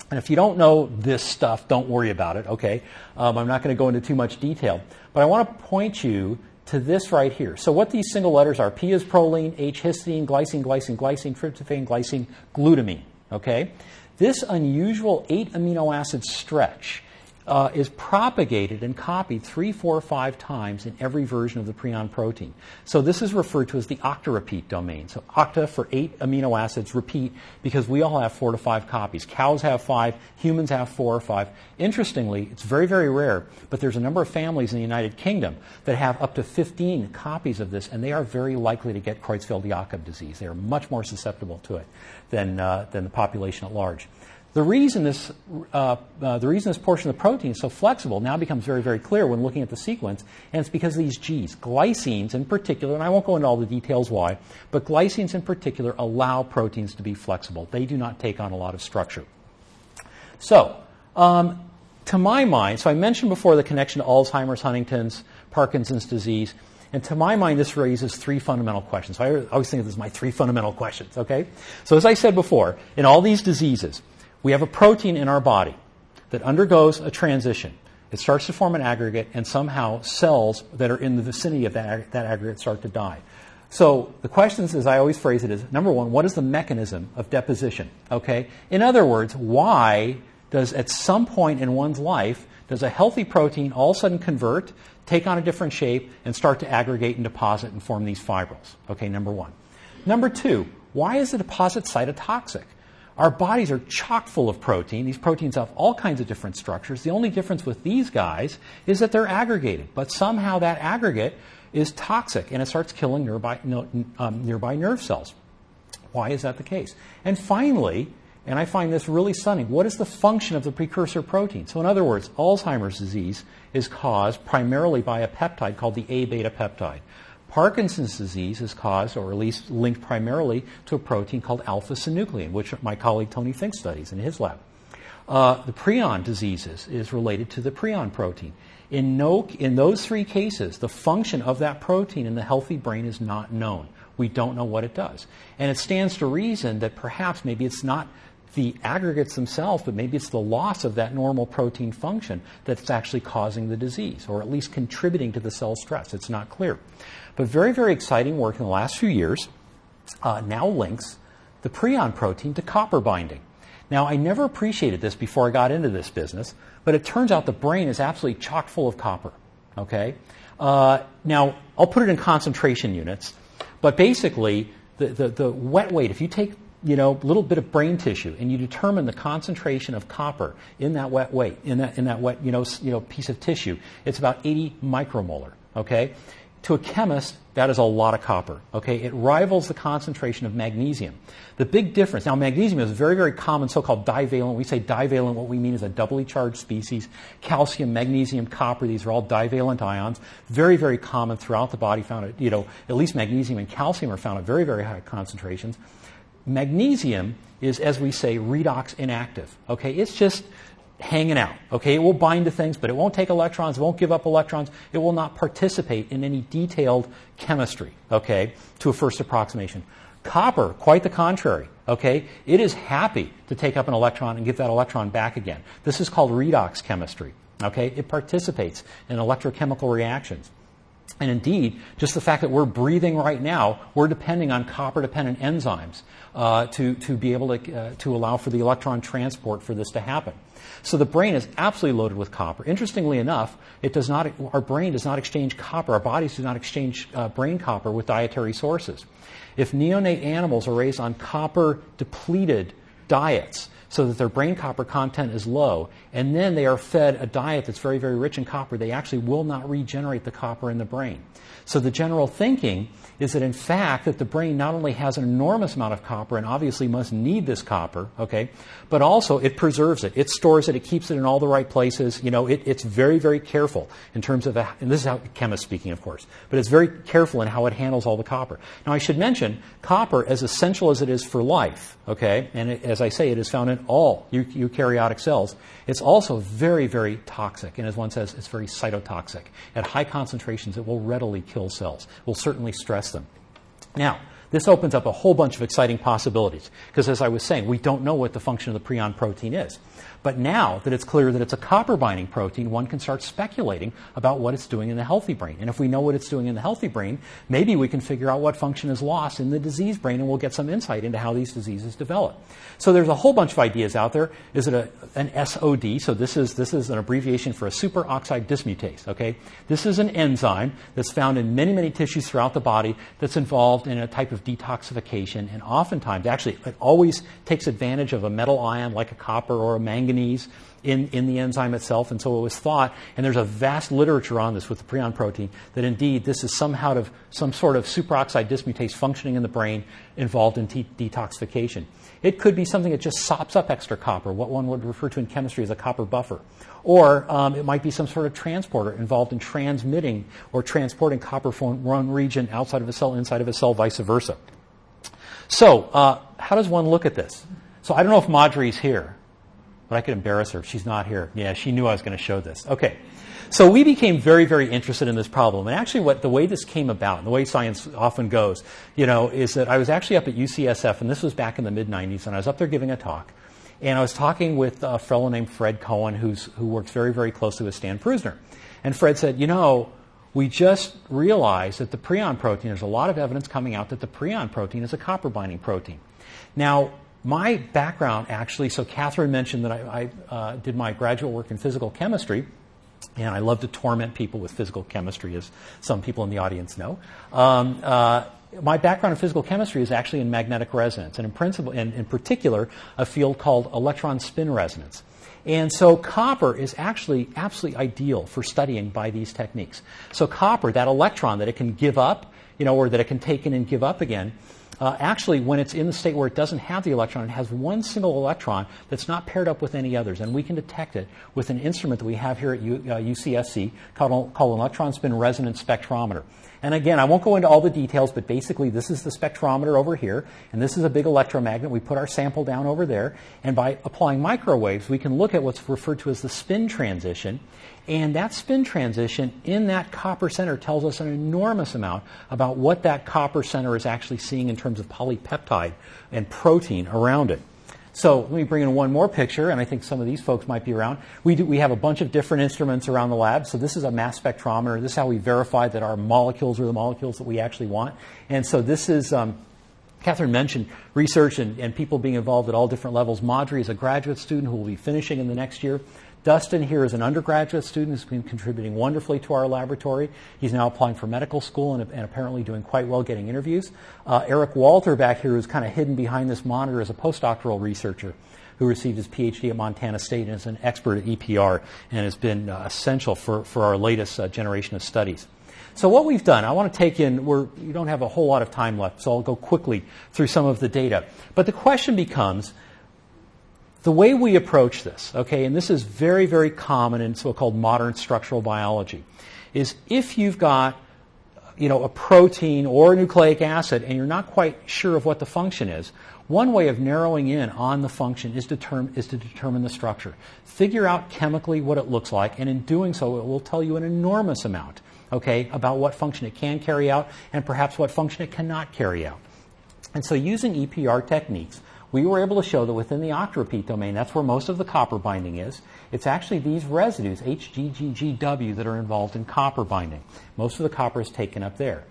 [SPEAKER 2] And if you don't know this stuff, don't worry about it, okay? Um, I'm not going to go into too much detail. But I want to point you to this right here. So what these single letters are, P is proline, H histidine, glycine, glycine, glycine, tryptophan, glycine, glutamine, okay? This unusual eight amino acid stretch uh, is propagated and copied three, four, five times in every version of the prion protein. So this is referred to as the octa-repeat domain. So octa for eight amino acids, repeat, because we all have four to five copies. Cows have five, humans have four or five. Interestingly, it's very, very rare, but there's a number of families in the United Kingdom that have up to 15 copies of this, and they are very likely to get Creutzfeldt-Jakob disease. They are much more susceptible to it than, uh, than the population at large. The reason this, uh, uh, the reason this portion of the protein is so flexible now becomes very, very clear when looking at the sequence, and it's because of these G's. Glycines in particular, and I won't go into all the details why, but glycines in particular allow proteins to be flexible. They do not take on a lot of structure. So, um, to my mind, so I mentioned before the connection to Alzheimer's, Huntington's, Parkinson's disease. And to my mind, this raises three fundamental questions. So I always think of this as my three fundamental questions, okay? So as I said before, in all these diseases, we have a protein in our body that undergoes a transition. It starts to form an aggregate, and somehow cells that are in the vicinity of that, that aggregate start to die. So the questions, as I always phrase it, is number one, what is the mechanism of deposition? Okay. In other words, why does at some point in one's life does a healthy protein all of a sudden convert, take on a different shape, and start to aggregate and deposit and form these fibrils? Okay. Number one. Number two, why is the deposit cytotoxic? Our bodies are chock full of protein. These proteins have all kinds of different structures. The only difference with these guys is that they're aggregated, but somehow that aggregate is toxic and it starts killing nearby, um, nearby nerve cells. Why is that the case? And finally, and I find this really stunning, what is the function of the precursor protein? So, in other words, Alzheimer's disease is caused primarily by a peptide called the A beta peptide. Parkinson's disease is caused, or at least linked primarily, to a protein called alpha synuclein, which my colleague Tony Fink studies in his lab. Uh, the prion diseases is related to the prion protein. In, no, in those three cases, the function of that protein in the healthy brain is not known. We don't know what it does. And it stands to reason that perhaps maybe it's not the aggregates themselves, but maybe it's the loss of that normal protein function that's actually causing the disease, or at least contributing to the cell stress. It's not clear. But very, very exciting work in the last few years uh, now links the prion protein to copper binding. Now, I never appreciated this before I got into this business, but it turns out the brain is absolutely chock full of copper. Okay? Uh, now, I'll put it in concentration units, but basically, the, the, the wet weight, if you take you know, a little bit of brain tissue, and you determine the concentration of copper in that wet weight, in that, in that wet, you know, you know, piece of tissue, it's about 80 micromolar. Okay, to a chemist, that is a lot of copper. Okay, it rivals the concentration of magnesium. The big difference now, magnesium is a very, very common so-called divalent. When we say divalent, what we mean is a doubly charged species. Calcium, magnesium, copper; these are all divalent ions. Very, very common throughout the body. Found at you know at least magnesium and calcium are found at very, very high concentrations. Magnesium is, as we say, redox inactive. Okay, it's just hanging out. Okay, it will bind to things, but it won't take electrons, it won't give up electrons, it will not participate in any detailed chemistry, okay, to a first approximation. Copper, quite the contrary. Okay, it is happy to take up an electron and give that electron back again. This is called redox chemistry. Okay, it participates in electrochemical reactions. And indeed, just the fact that we're breathing right now, we're depending on copper dependent enzymes uh, to, to be able to, uh, to allow for the electron transport for this to happen. So the brain is absolutely loaded with copper. Interestingly enough, it does not, our brain does not exchange copper, our bodies do not exchange uh, brain copper with dietary sources. If neonate animals are raised on copper depleted diets, so that their brain copper content is low, and then they are fed a diet that's very, very rich in copper, they actually will not regenerate the copper in the brain. So the general thinking is that in fact that the brain not only has an enormous amount of copper and obviously must need this copper, okay, but also it preserves it, it stores it, it keeps it in all the right places. You know, it, it's very, very careful in terms of, and this is how chemists speaking, of course, but it's very careful in how it handles all the copper. Now, I should mention copper, as essential as it is for life, okay, and it, as I say, it is found in all eukaryotic cells. It's also very, very toxic, and as one says, it's very cytotoxic. At high concentrations, it will readily kill cells. Will certainly stress them. Now, this opens up a whole bunch of exciting possibilities because, as I was saying, we don't know what the function of the prion protein is. But now that it's clear that it's a copper binding protein, one can start speculating about what it's doing in the healthy brain. And if we know what it's doing in the healthy brain, maybe we can figure out what function is lost in the disease brain and we'll get some insight into how these diseases develop. So there's a whole bunch of ideas out there. Is it a, an SOD? So this is, this is an abbreviation for a superoxide dismutase, okay? This is an enzyme that's found in many, many tissues throughout the body that's involved in a type of detoxification and oftentimes, actually, it always takes advantage of a metal ion like a copper or a manganese manganese in, in the enzyme itself. And so it was thought, and there's a vast literature on this with the prion protein, that indeed this is somehow of, some sort of superoxide dismutase functioning in the brain involved in te- detoxification. It could be something that just sops up extra copper, what one would refer to in chemistry as a copper buffer. Or um, it might be some sort of transporter involved in transmitting or transporting copper from one region outside of a cell, inside of a cell, vice versa. So, uh, how does one look at this? So, I don't know if Madhuri's here but I could embarrass her she's not here. Yeah, she knew I was going to show this. Okay. So we became very, very interested in this problem. And actually, what the way this came about, and the way science often goes, you know, is that I was actually up at UCSF, and this was back in the mid 90s, and I was up there giving a talk. And I was talking with a fellow named Fred Cohen, who's, who works very, very closely with Stan Prusiner. And Fred said, you know, we just realized that the prion protein, there's a lot of evidence coming out that the prion protein is a copper binding protein. Now, my background actually, so Catherine mentioned that I, I uh, did my graduate work in physical chemistry. And I love to torment people with physical chemistry, as some people in the audience know. Um, uh, my background in physical chemistry is actually in magnetic resonance, and in principle, and in particular, a field called electron spin resonance. And so copper is actually absolutely ideal for studying by these techniques. So copper, that electron that it can give up, you know, or that it can take in and give up again, uh, actually, when it's in the state where it doesn't have the electron, it has one single electron that's not paired up with any others. And we can detect it with an instrument that we have here at U, uh, UCSC called, called an electron spin resonance spectrometer. And again, I won't go into all the details, but basically, this is the spectrometer over here, and this is a big electromagnet. We put our sample down over there, and by applying microwaves, we can look at what's referred to as the spin transition. And that spin transition in that copper center tells us an enormous amount about what that copper center is actually seeing in terms of polypeptide and protein around it. So let me bring in one more picture, and I think some of these folks might be around. We, do, we have a bunch of different instruments around the lab. So this is a mass spectrometer. This is how we verify that our molecules are the molecules that we actually want. And so this is, um, Catherine mentioned research and, and people being involved at all different levels. Madhuri is a graduate student who will be finishing in the next year. Dustin here is an undergraduate student who's been contributing wonderfully to our laboratory. He's now applying for medical school and, and apparently doing quite well getting interviews. Uh, Eric Walter back here is kind of hidden behind this monitor as a postdoctoral researcher who received his PhD at Montana State and is an expert at EPR and has been uh, essential for, for our latest uh, generation of studies. So what we've done, I want to take in, we're, we don't have a whole lot of time left, so I'll go quickly through some of the data. But the question becomes, the way we approach this, okay, and this is very, very common in so-called modern structural biology, is if you've got you know, a protein or a nucleic acid and you're not quite sure of what the function is, one way of narrowing in on the function is, is to determine the structure. Figure out chemically what it looks like, and in doing so, it will tell you an enormous amount, okay, about what function it can carry out and perhaps what function it cannot carry out. And so using EPR techniques, we were able to show that within the octarepeat domain, that's where most of the copper binding is, it's actually these residues, HGGGW, that are involved in copper binding. Most of the copper is taken up there.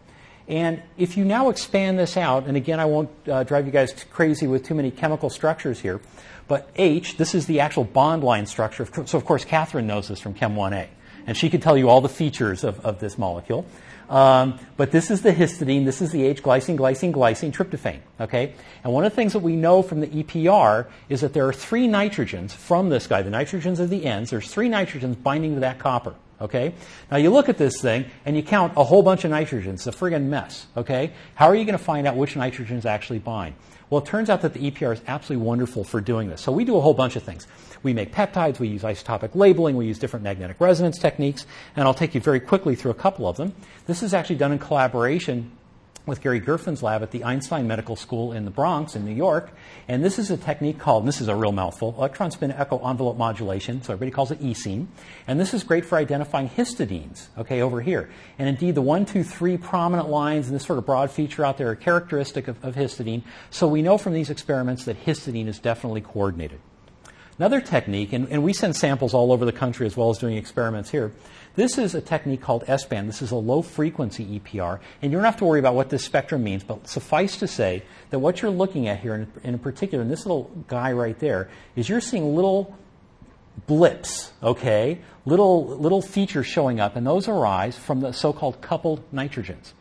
[SPEAKER 2] And if you now expand this out, and again, I won't uh, drive you guys crazy with too many chemical structures here, but H, this is the actual bond line structure. So, of course, Catherine knows this from Chem 1A, and she could tell you all the features of, of this molecule. Um, but this is the histidine, this is the H glycine, glycine, glycine, tryptophan. Okay? And one of the things that we know from the EPR is that there are three nitrogens from this guy. The nitrogens are the ends. There's three nitrogens binding to that copper. Okay? Now you look at this thing and you count a whole bunch of nitrogens. It's a friggin' mess. Okay? How are you going to find out which nitrogens actually bind? Well, it turns out that the EPR is absolutely wonderful for doing this. So we do a whole bunch of things. We make peptides, we use isotopic labeling, we use different magnetic resonance techniques, and I'll take you very quickly through a couple of them. This is actually done in collaboration with Gary Gerfen's lab at the Einstein Medical School in the Bronx in New York. And this is a technique called, this is a real mouthful, electron spin echo envelope modulation. So everybody calls it ESEEM. And this is great for identifying histidines, okay, over here. And indeed, the one, two, three prominent lines and this sort of broad feature out there are characteristic of, of histidine. So we know from these experiments that histidine is definitely coordinated. Another technique, and, and we send samples all over the country as well as doing experiments here, this is a technique called S-band. This is a low frequency EPR. And you don't have to worry about what this spectrum means, but suffice to say that what you're looking at here, in, in particular, in this little guy right there, is you're seeing little blips, okay? Little, little features showing up, and those arise from the so called coupled nitrogens.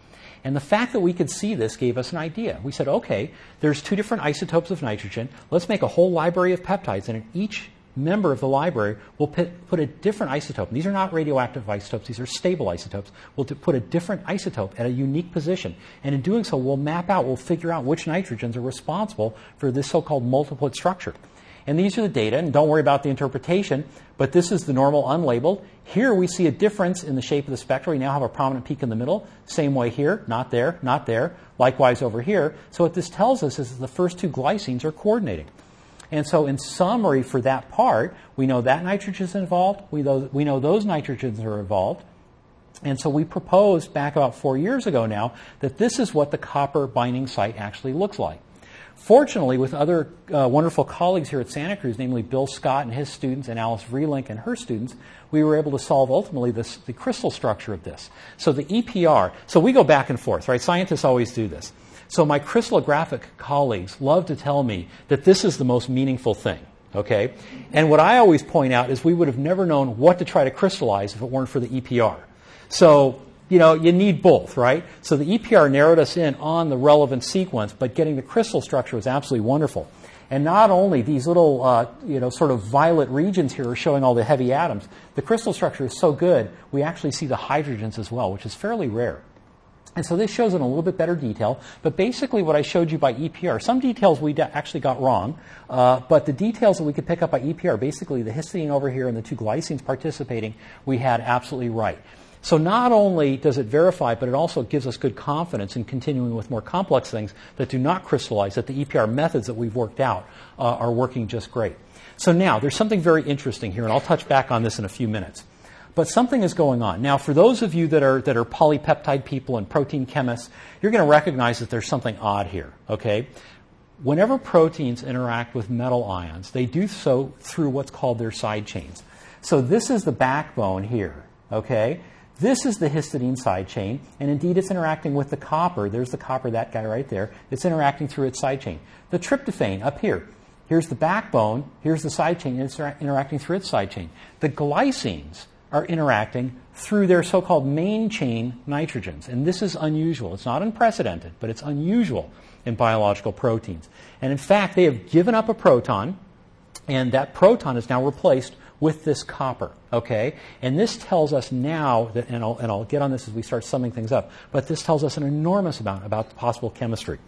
[SPEAKER 2] And the fact that we could see this gave us an idea. We said, okay, there's two different isotopes of nitrogen. Let's make a whole library of peptides, and in each member of the library will put, a different isotope. These are not radioactive isotopes, these are stable isotopes. We'll put a different isotope at a unique position. And in doing so, we'll map out, we'll figure out which nitrogens are responsible for this so called multiplet structure. And these are the data, and don't worry about the interpretation, but this is the normal unlabeled. Here we see a difference in the shape of the spectra. We now have a prominent peak in the middle. Same way here, not there, not there. Likewise over here. So what this tells us is that the first two glycines are coordinating. And so, in summary, for that part, we know that nitrogen is involved. We know, we know those nitrogens are involved. And so we proposed back about four years ago now that this is what the copper binding site actually looks like. Fortunately, with other uh, wonderful colleagues here at Santa Cruz, namely Bill Scott and his students and Alice Vrielink and her students, we were able to solve ultimately this, the crystal structure of this. So the EPR, so we go back and forth, right? Scientists always do this. So my crystallographic colleagues love to tell me that this is the most meaningful thing. Okay? And what I always point out is we would have never known what to try to crystallize if it weren't for the EPR. So, you know, you need both, right? So the EPR narrowed us in on the relevant sequence, but getting the crystal structure was absolutely wonderful. And not only these little, uh, you know, sort of violet regions here are showing all the heavy atoms, the crystal structure is so good, we actually see the hydrogens as well, which is fairly rare. And so this shows in a little bit better detail. But basically, what I showed you by EPR, some details we actually got wrong, uh, but the details that we could pick up by EPR, basically the histidine over here and the two glycines participating, we had absolutely right. So not only does it verify, but it also gives us good confidence in continuing with more complex things that do not crystallize, that the EPR methods that we've worked out uh, are working just great. So now, there's something very interesting here, and I'll touch back on this in a few minutes. But something is going on. Now, for those of you that are, that are polypeptide people and protein chemists, you're going to recognize that there's something odd here, okay? Whenever proteins interact with metal ions, they do so through what's called their side chains. So this is the backbone here, okay? This is the histidine side chain, and indeed it's interacting with the copper. There's the copper, that guy right there. It's interacting through its side chain. The tryptophan up here. Here's the backbone, here's the side chain, and it's interacting through its side chain. The glycines are interacting through their so called main chain nitrogens. And this is unusual. It's not unprecedented, but it's unusual in biological proteins. And in fact, they have given up a proton, and that proton is now replaced with this copper. Okay? And this tells us now that, and I'll, and I'll get on this as we start summing things up, but this tells us an enormous amount about the possible chemistry.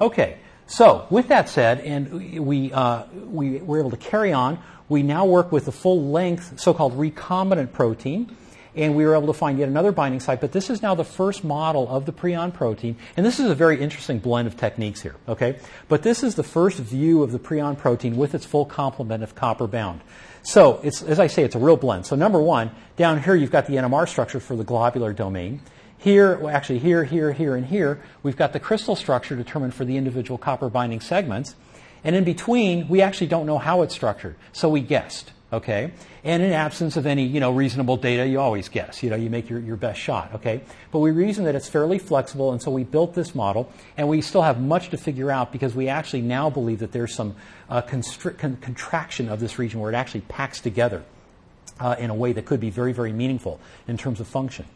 [SPEAKER 2] Okay, so with that said, and we, uh, we were able to carry on, we now work with the full length so called recombinant protein. And we were able to find yet another binding site, but this is now the first model of the prion protein. And this is a very interesting blend of techniques here, okay? But this is the first view of the prion protein with its full complement of copper bound. So, it's, as I say, it's a real blend. So, number one, down here you've got the NMR structure for the globular domain. Here, well, actually, here, here, here, and here, we've got the crystal structure determined for the individual copper binding segments. And in between, we actually don't know how it's structured, so we guessed. Okay? And in absence of any, you know, reasonable data, you always guess. You know, you make your, your best shot. Okay? But we reason that it's fairly flexible, and so we built this model, and we still have much to figure out because we actually now believe that there's some uh, constri- con- contraction of this region where it actually packs together uh, in a way that could be very, very meaningful in terms of function.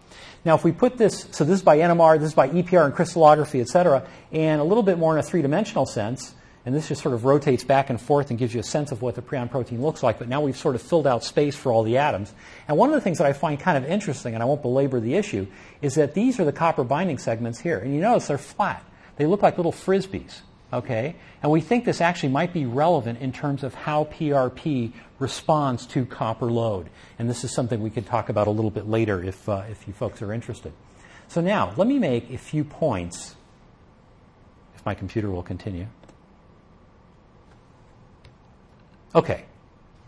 [SPEAKER 2] Now, if we put this, so this is by NMR, this is by EPR and crystallography, et cetera, and a little bit more in a three dimensional sense, and this just sort of rotates back and forth and gives you a sense of what the prion protein looks like, but now we've sort of filled out space for all the atoms. And one of the things that I find kind of interesting, and I won't belabor the issue, is that these are the copper binding segments here. And you notice they're flat. They look like little frisbees, okay? And we think this actually might be relevant in terms of how PRP responds to copper load. And this is something we could talk about a little bit later if, uh, if you folks are interested. So now, let me make a few points, if my computer will continue. Okay.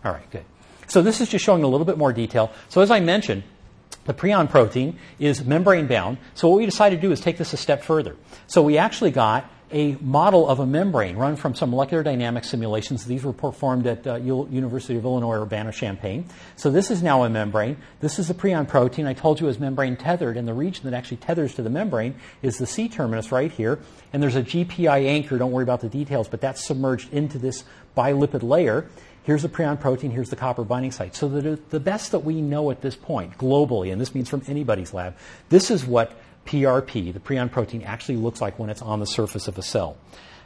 [SPEAKER 2] All right, good. So this is just showing a little bit more detail. So as I mentioned, the prion protein is membrane bound. So what we decided to do is take this a step further. So we actually got a model of a membrane run from some molecular dynamics simulations. These were performed at uh, University of Illinois Urbana-Champaign. So this is now a membrane. This is the prion protein. I told you is membrane tethered, and the region that actually tethers to the membrane is the C terminus right here. And there's a GPI anchor. Don't worry about the details, but that's submerged into this bilipid layer. Here's the prion protein, here's the copper binding site. So the, the best that we know at this point, globally, and this means from anybody's lab, this is what PRP, the prion protein, actually looks like when it's on the surface of a cell.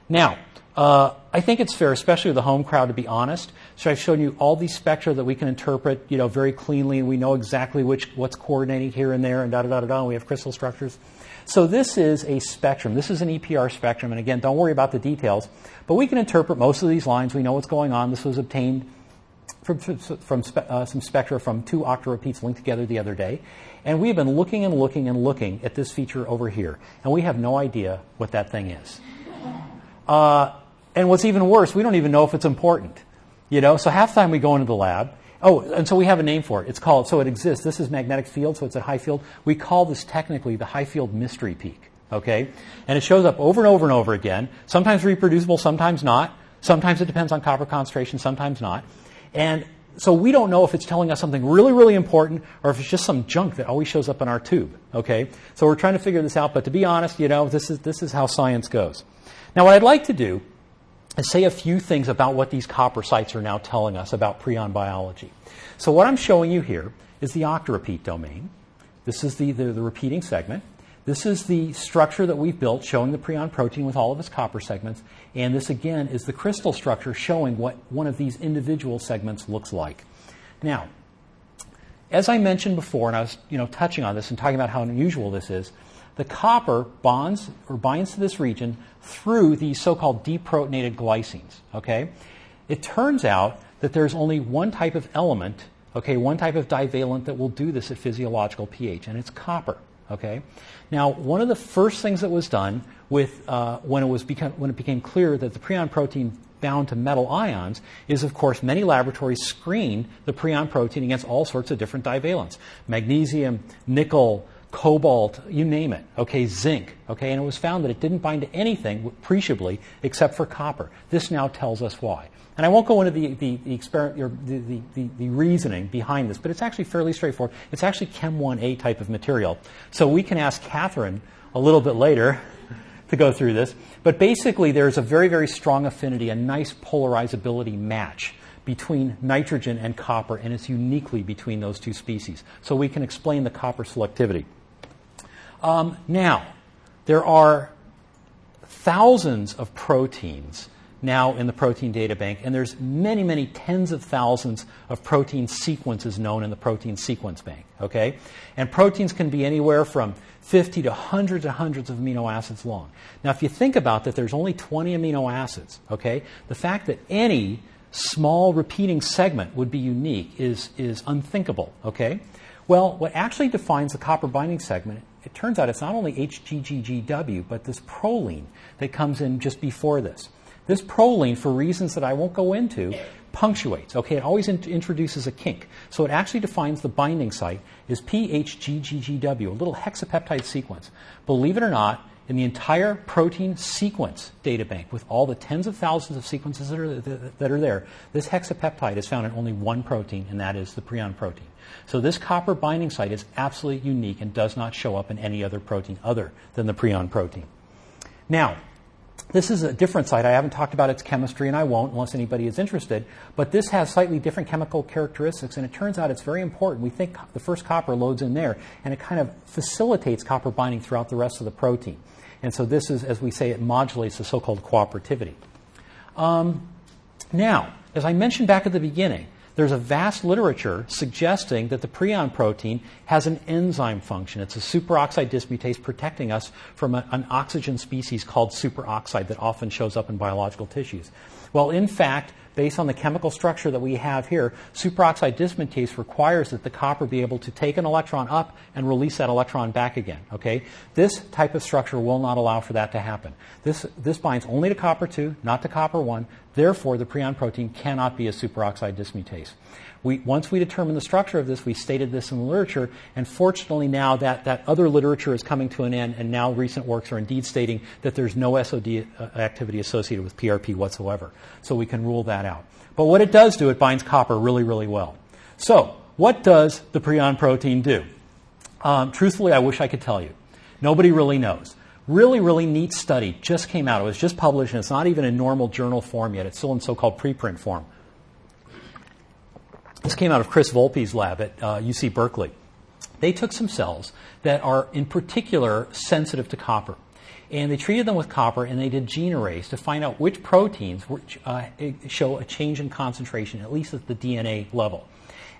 [SPEAKER 2] Now, uh, I think it's fair, especially with the home crowd, to be honest. So I've shown you all these spectra that we can interpret, you know, very cleanly, and we know exactly which what's coordinating here and there, and da da da da. And we have crystal structures. So this is a spectrum. This is an EPR spectrum. And again, don't worry about the details. But we can interpret most of these lines. We know what's going on. This was obtained from, from uh, some spectra from two octarepeats linked together the other day. And we've been looking and looking and looking at this feature over here. And we have no idea what that thing is. Uh, and what's even worse, we don't even know if it's important. You know, so half the time we go into the lab Oh, and so we have a name for it. It's called, so it exists. This is magnetic field, so it's a high field. We call this technically the high field mystery peak. Okay? And it shows up over and over and over again. Sometimes reproducible, sometimes not. Sometimes it depends on copper concentration, sometimes not. And so we don't know if it's telling us something really, really important or if it's just some junk that always shows up in our tube. Okay? So we're trying to figure this out, but to be honest, you know, this is, this is how science goes. Now, what I'd like to do is say a few things about what these copper sites are now telling us about prion biology. So what I'm showing you here is the octarepeat domain. This is the, the, the repeating segment. This is the structure that we've built showing the prion protein with all of its copper segments. And this, again, is the crystal structure showing what one of these individual segments looks like. Now, as I mentioned before, and I was you know, touching on this and talking about how unusual this is, the copper bonds or binds to this region through these so-called deprotonated glycines. Okay, it turns out that there's only one type of element, okay, one type of divalent that will do this at physiological pH, and it's copper. Okay, now one of the first things that was done with uh, when it was become, when it became clear that the prion protein bound to metal ions is, of course, many laboratories screened the prion protein against all sorts of different divalents magnesium, nickel, cobalt, you name it, okay, zinc, okay, and it was found that it didn't bind to anything appreciably except for copper. This now tells us why. And I won't go into the, the, the, exper- the, the, the, reasoning behind this, but it's actually fairly straightforward. It's actually Chem 1A type of material. So we can ask Catherine a little bit later <laughs> to go through this. But basically, there's a very, very strong affinity, a nice polarizability match between nitrogen and copper, and it's uniquely between those two species. So we can explain the copper selectivity. Um, now, there are thousands of proteins now in the protein data bank, and there's many, many tens of thousands of protein sequences known in the protein sequence bank. Okay, and proteins can be anywhere from 50 to hundreds and hundreds of amino acids long. Now, if you think about that, there's only 20 amino acids. Okay, the fact that any small repeating segment would be unique is is unthinkable. Okay, well, what actually defines the copper binding segment it turns out it's not only HGGGW, but this proline that comes in just before this. This proline, for reasons that I won't go into, punctuates. Okay, it always in- introduces a kink. So it actually defines the binding site as PHGGGW, a little hexapeptide sequence. Believe it or not, in the entire protein sequence databank, with all the tens of thousands of sequences that are, that are there, this hexapeptide is found in only one protein, and that is the prion protein. So this copper binding site is absolutely unique and does not show up in any other protein other than the prion protein. Now, this is a different site. I haven't talked about its chemistry, and I won't unless anybody is interested. But this has slightly different chemical characteristics, and it turns out it's very important. We think the first copper loads in there, and it kind of facilitates copper binding throughout the rest of the protein. And so this is, as we say, it modulates the so-called cooperativity. Um, now, as I mentioned back at the beginning, there's a vast literature suggesting that the prion protein has an enzyme function. It's a superoxide dismutase protecting us from a, an oxygen species called superoxide that often shows up in biological tissues. Well, in fact, based on the chemical structure that we have here, superoxide dismutase requires that the copper be able to take an electron up and release that electron back again. Okay? This type of structure will not allow for that to happen. This, this binds only to copper 2, not to copper 1. Therefore, the prion protein cannot be a superoxide dismutase. We, once we determined the structure of this, we stated this in the literature, and fortunately now that, that other literature is coming to an end, and now recent works are indeed stating that there's no SOD uh, activity associated with PRP whatsoever. So we can rule that out. But what it does do, it binds copper really, really well. So, what does the prion protein do? Um, truthfully, I wish I could tell you. Nobody really knows. Really, really neat study just came out. It was just published, and it's not even in normal journal form yet. It's still in so called preprint form. This came out of Chris Vulpe's lab at uh, UC Berkeley. They took some cells that are in particular sensitive to copper. And they treated them with copper and they did gene arrays to find out which proteins which, uh, show a change in concentration, at least at the DNA level.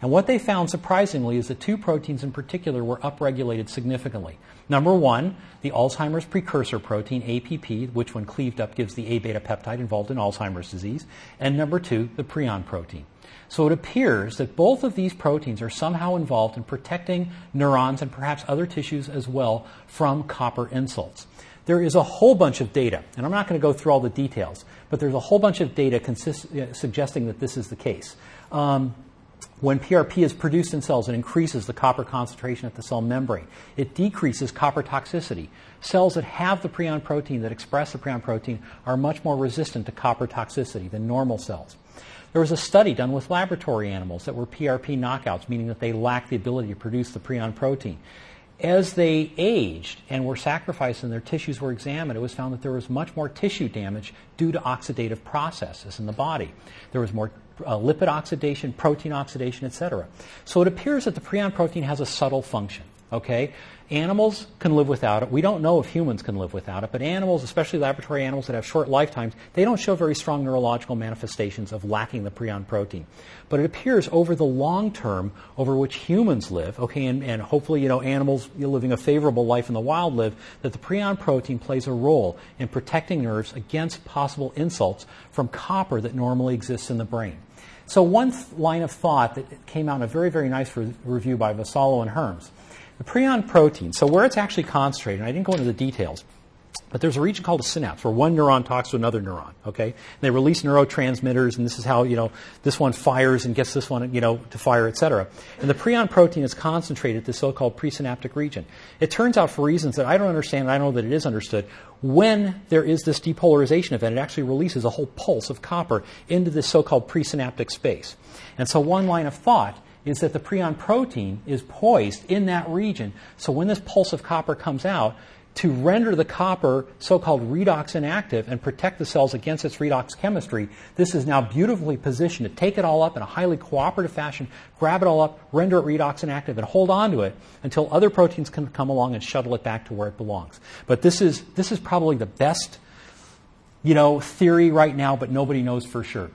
[SPEAKER 2] And what they found surprisingly is that two proteins in particular were upregulated significantly. Number one, the Alzheimer's precursor protein, APP, which when cleaved up gives the A beta peptide involved in Alzheimer's disease. And number two, the prion protein. So it appears that both of these proteins are somehow involved in protecting neurons and perhaps other tissues as well from copper insults. There is a whole bunch of data, and I'm not going to go through all the details, but there's a whole bunch of data consist- uh, suggesting that this is the case. Um, when PRP is produced in cells, it increases the copper concentration at the cell membrane. It decreases copper toxicity. Cells that have the prion protein, that express the prion protein, are much more resistant to copper toxicity than normal cells. There was a study done with laboratory animals that were PRP knockouts, meaning that they lacked the ability to produce the prion protein. As they aged and were sacrificed and their tissues were examined, it was found that there was much more tissue damage due to oxidative processes in the body. There was more uh, lipid oxidation, protein oxidation, etc. So it appears that the prion protein has a subtle function. Okay, Animals can live without it. We don't know if humans can live without it, but animals, especially laboratory animals that have short lifetimes, they don't show very strong neurological manifestations of lacking the prion protein. But it appears over the long term, over which humans live, okay, and, and hopefully, you know, animals living a favorable life in the wild live, that the prion protein plays a role in protecting nerves against possible insults from copper that normally exists in the brain. So one th- line of thought that came out in a very, very nice re- review by Vassallo and Herms the prion protein, so where it's actually concentrated, I didn't go into the details, but there's a region called a synapse where one neuron talks to another neuron, okay? And they release neurotransmitters, and this is how, you know, this one fires and gets this one, you know, to fire, et cetera. And the prion protein is concentrated at the so-called presynaptic region. It turns out for reasons that I don't understand, and I don't know that it is understood, when there is this depolarization event, it actually releases a whole pulse of copper into this so-called presynaptic space. And so one line of thought is that the prion protein is poised in that region. So when this pulse of copper comes out, to render the copper so-called redox inactive and protect the cells against its redox chemistry, this is now beautifully positioned to take it all up in a highly cooperative fashion, grab it all up, render it redox inactive, and hold on to it until other proteins can come along and shuttle it back to where it belongs. But this is, this is probably the best, you know, theory right now, but nobody knows for sure.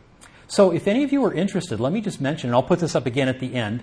[SPEAKER 2] So if any of you are interested, let me just mention, and I'll put this up again at the end.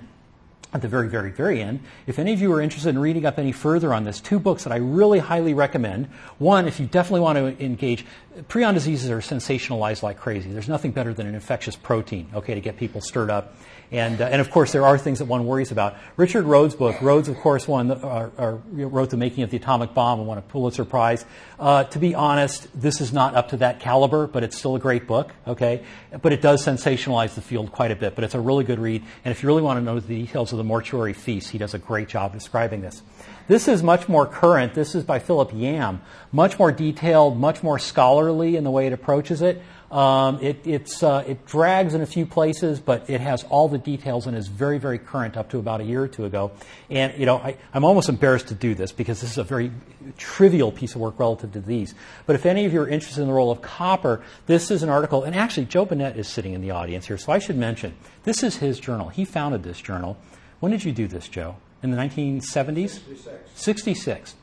[SPEAKER 2] at the very, very, very end. If any of you are interested in reading up any further on this, two books that I really highly recommend. One, if you definitely want to engage, prion diseases are sensationalized like crazy. There's nothing better than an infectious protein, okay, to get people stirred up. And, uh, and of course, there are things that one worries about. Richard Rhodes' book, Rhodes, of course, won, uh, wrote The Making of the Atomic Bomb and won a Pulitzer Prize. Uh, to be honest, this is not up to that caliber, but it's still a great book, okay? But it does sensationalize the field quite a bit, but it's a really good read. And if you really want to know the details of the mortuary feast, he does a great job describing this. This is much more current. This is by Philip Yam. Much more detailed, much more scholarly in the way it approaches it. Um, it, uh, it drags in a few places, but it has all the details and is very, very current up to about a year or two ago. And, you know, I, am almost embarrassed to do this because this is a very trivial piece of work relative to these. But if any of you are interested in the role of copper, this is an article, and actually Joe Bunnett is sitting in the audience here, so I should mention, this is his journal. He founded this journal. When did you do this, Joe? In the 1970s? 66. 66.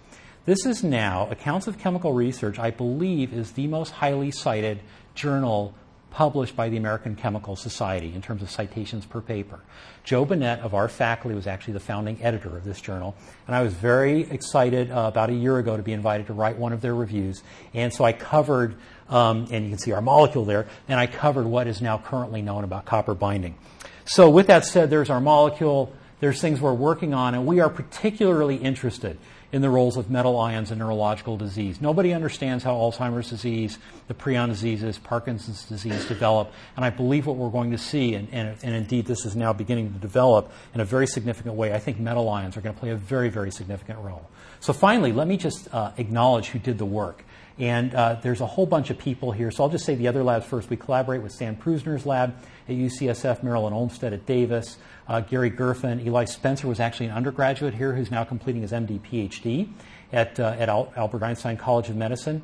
[SPEAKER 2] This is now, Accounts of Chemical Research, I believe, is the most highly cited journal published by the American Chemical Society in terms of citations per paper. Joe Bunnett of our faculty was actually the founding editor of this journal, and I was very excited uh, about a year ago to be invited to write one of their reviews. And so I covered, um, and you can see our molecule there, and I covered what is now currently known about copper binding. So with that said, there's our molecule, there's things we're working on, and we are particularly interested in the roles of metal ions in neurological disease. Nobody understands how Alzheimer's disease, the prion diseases, Parkinson's disease develop, and I believe what we're going to see, and, and, and indeed this is now beginning to develop in a very significant way, I think metal ions are going to play a very, very significant role. So finally, let me just uh, acknowledge who did the work. And uh, there's a whole bunch of people here, so I'll just say the other labs first. We collaborate with Stan Prusiner's lab at UCSF, Marilyn Olmstead at Davis, uh, Gary Gerfen. Eli Spencer was actually an undergraduate here who's now completing his MD PhD at, uh, at Al- Albert Einstein College of Medicine.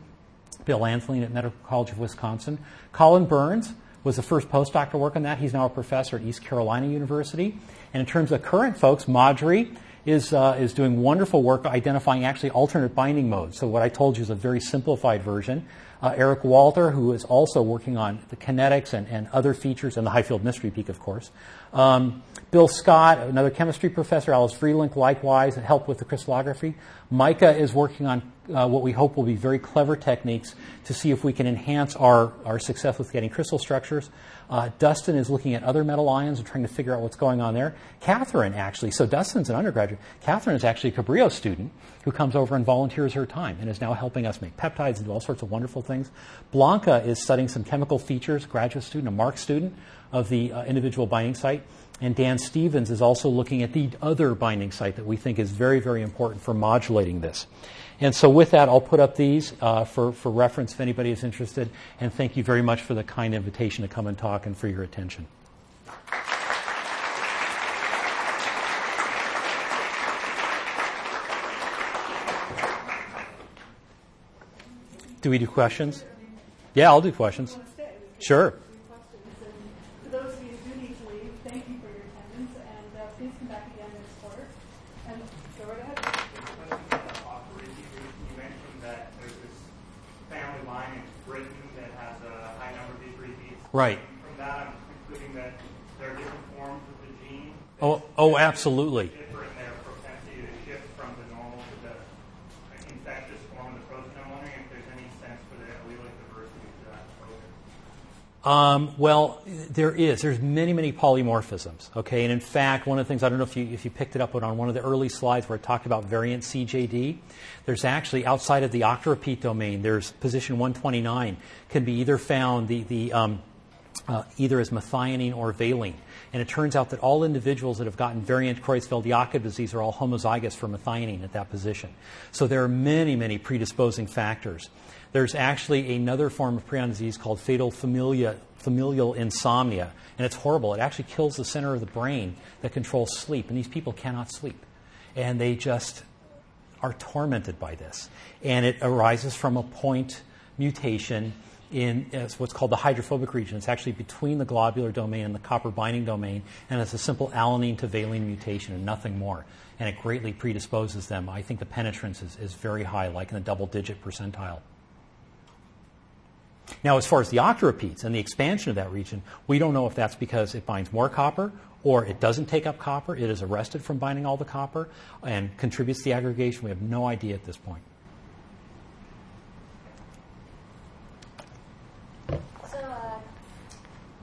[SPEAKER 2] Bill Antholine at Medical College of Wisconsin. Colin Burns was the first postdoc to work on that. He's now a professor at East Carolina University. And in terms of current folks, Madhuri is, uh, is doing wonderful work identifying actually alternate binding modes. So what I told you is a very simplified version. Uh, Eric Walter, who is also working on the kinetics and, and other features, and the high field mystery peak, of course. Um, Bill Scott, another chemistry professor, Alice Vrielink, likewise, helped with the crystallography. Micah is working on uh, what we hope will be very clever techniques to see if we can enhance our, our success with getting crystal structures. Uh, Dustin is looking at other metal ions and trying to figure out what's going on there. Catherine, actually, so Dustin's an undergraduate. Catherine is actually a Cabrillo student who comes over and volunteers her time and is now helping us make peptides and do all sorts of wonderful things. Blanca is studying some chemical features, graduate student, a Mark student of the uh, individual binding site. And Dan Stevens is also looking at the other binding site that we think is very, very important for modulating this. And so, with that, I'll put up these uh, for, for reference if anybody is interested. And thank you very much for the kind invitation to come and talk and for your attention. Do we do questions? Yeah, I'll do questions. Sure. Right.
[SPEAKER 3] From that, I'm concluding that there are different forms of the gene.
[SPEAKER 2] Oh, oh, absolutely.
[SPEAKER 3] Differ in their propensity to shift from the normal to the infectious form of the protein. I'm wondering if there's any sense for the allelic diversity to that
[SPEAKER 2] um, well, there is. There's many, many polymorphisms. Okay, and in fact, one of the things I don't know if you if you picked it up but on one of the early slides where I talked about variant CJD. There's actually outside of the octarepeat domain. There's position 129 can be either found the the um, uh, either as methionine or valine. And it turns out that all individuals that have gotten variant Creutzfeldt-Jakob disease are all homozygous for methionine at that position. So there are many, many predisposing factors. There's actually another form of prion disease called fatal familia, familial insomnia, and it's horrible. It actually kills the center of the brain that controls sleep, and these people cannot sleep. And they just are tormented by this. And it arises from a point mutation in what's called the hydrophobic region. It's actually between the globular domain and the copper binding domain, and it's a simple alanine to valine mutation and nothing more. And it greatly predisposes them. I think the penetrance is, is very high, like in the double digit percentile. Now, as far as the octarepeats and the expansion of that region, we don't know if that's because it binds more copper or it doesn't take up copper, it is arrested from binding all the copper and contributes to the aggregation. We have no idea at this point.
[SPEAKER 4] So, uh,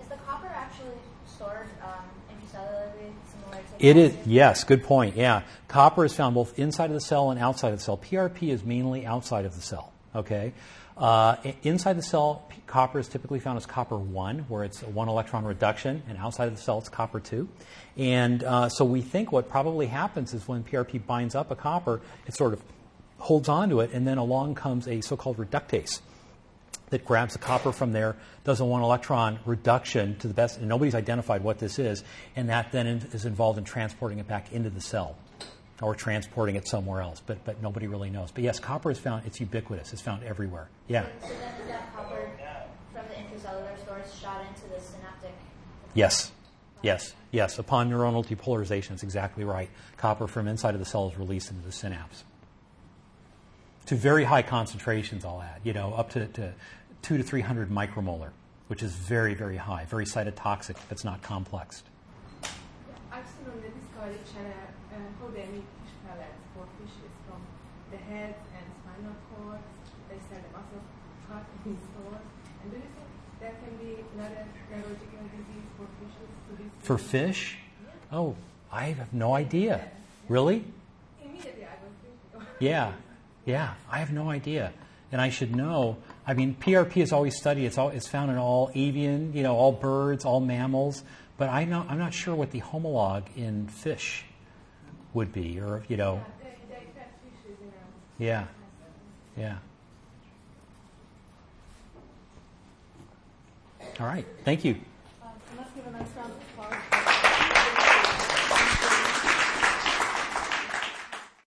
[SPEAKER 4] is the copper
[SPEAKER 2] It is, yes, good point. Yeah. Copper is found both inside of the cell and outside of the cell. PRP is mainly outside of the cell, okay? Uh, inside the cell, p- copper is typically found as copper 1, where it's a one electron reduction, and outside of the cell, it's copper 2. And uh, so we think what probably happens is when PRP binds up a copper, it sort of holds onto it, and then along comes a so called reductase that grabs the copper from there, does a one electron reduction to the best, and nobody's identified what this is, and that then is involved in transporting it back into the cell or transporting it somewhere else, but, but nobody really knows. But yes, copper is found, it's ubiquitous, it's found everywhere. Yeah.
[SPEAKER 4] So is that copper from the intracellular stores shot into the synaptic?
[SPEAKER 2] Yes. Yes. Yes. Upon neuronal depolarization, it's exactly right. Copper from inside of the cell is released into the synapse. To very high concentrations, I'll add, you know, up to, to two to 300 micromolar, which is very, very high, very cytotoxic if it's not complexed.
[SPEAKER 5] I've seen on the Discovery Channel uh, how they make fish pellets for fishes from the head and spinal cord. They sell them also cut in stores. And do you think there can be another neurological disease for fishes
[SPEAKER 2] For fish? Oh, I have no idea. Really?
[SPEAKER 5] Immediately I was thinking.
[SPEAKER 2] Yeah, yeah, I have no idea. And I should know. I mean, PRP is always studied. It's, all, it's found in all avian, you know, all birds, all mammals. But I know, I'm not sure what the homolog in fish would be, or you know,
[SPEAKER 5] they, they catch fishes in a
[SPEAKER 2] yeah, yeah. All right, thank you. Uh,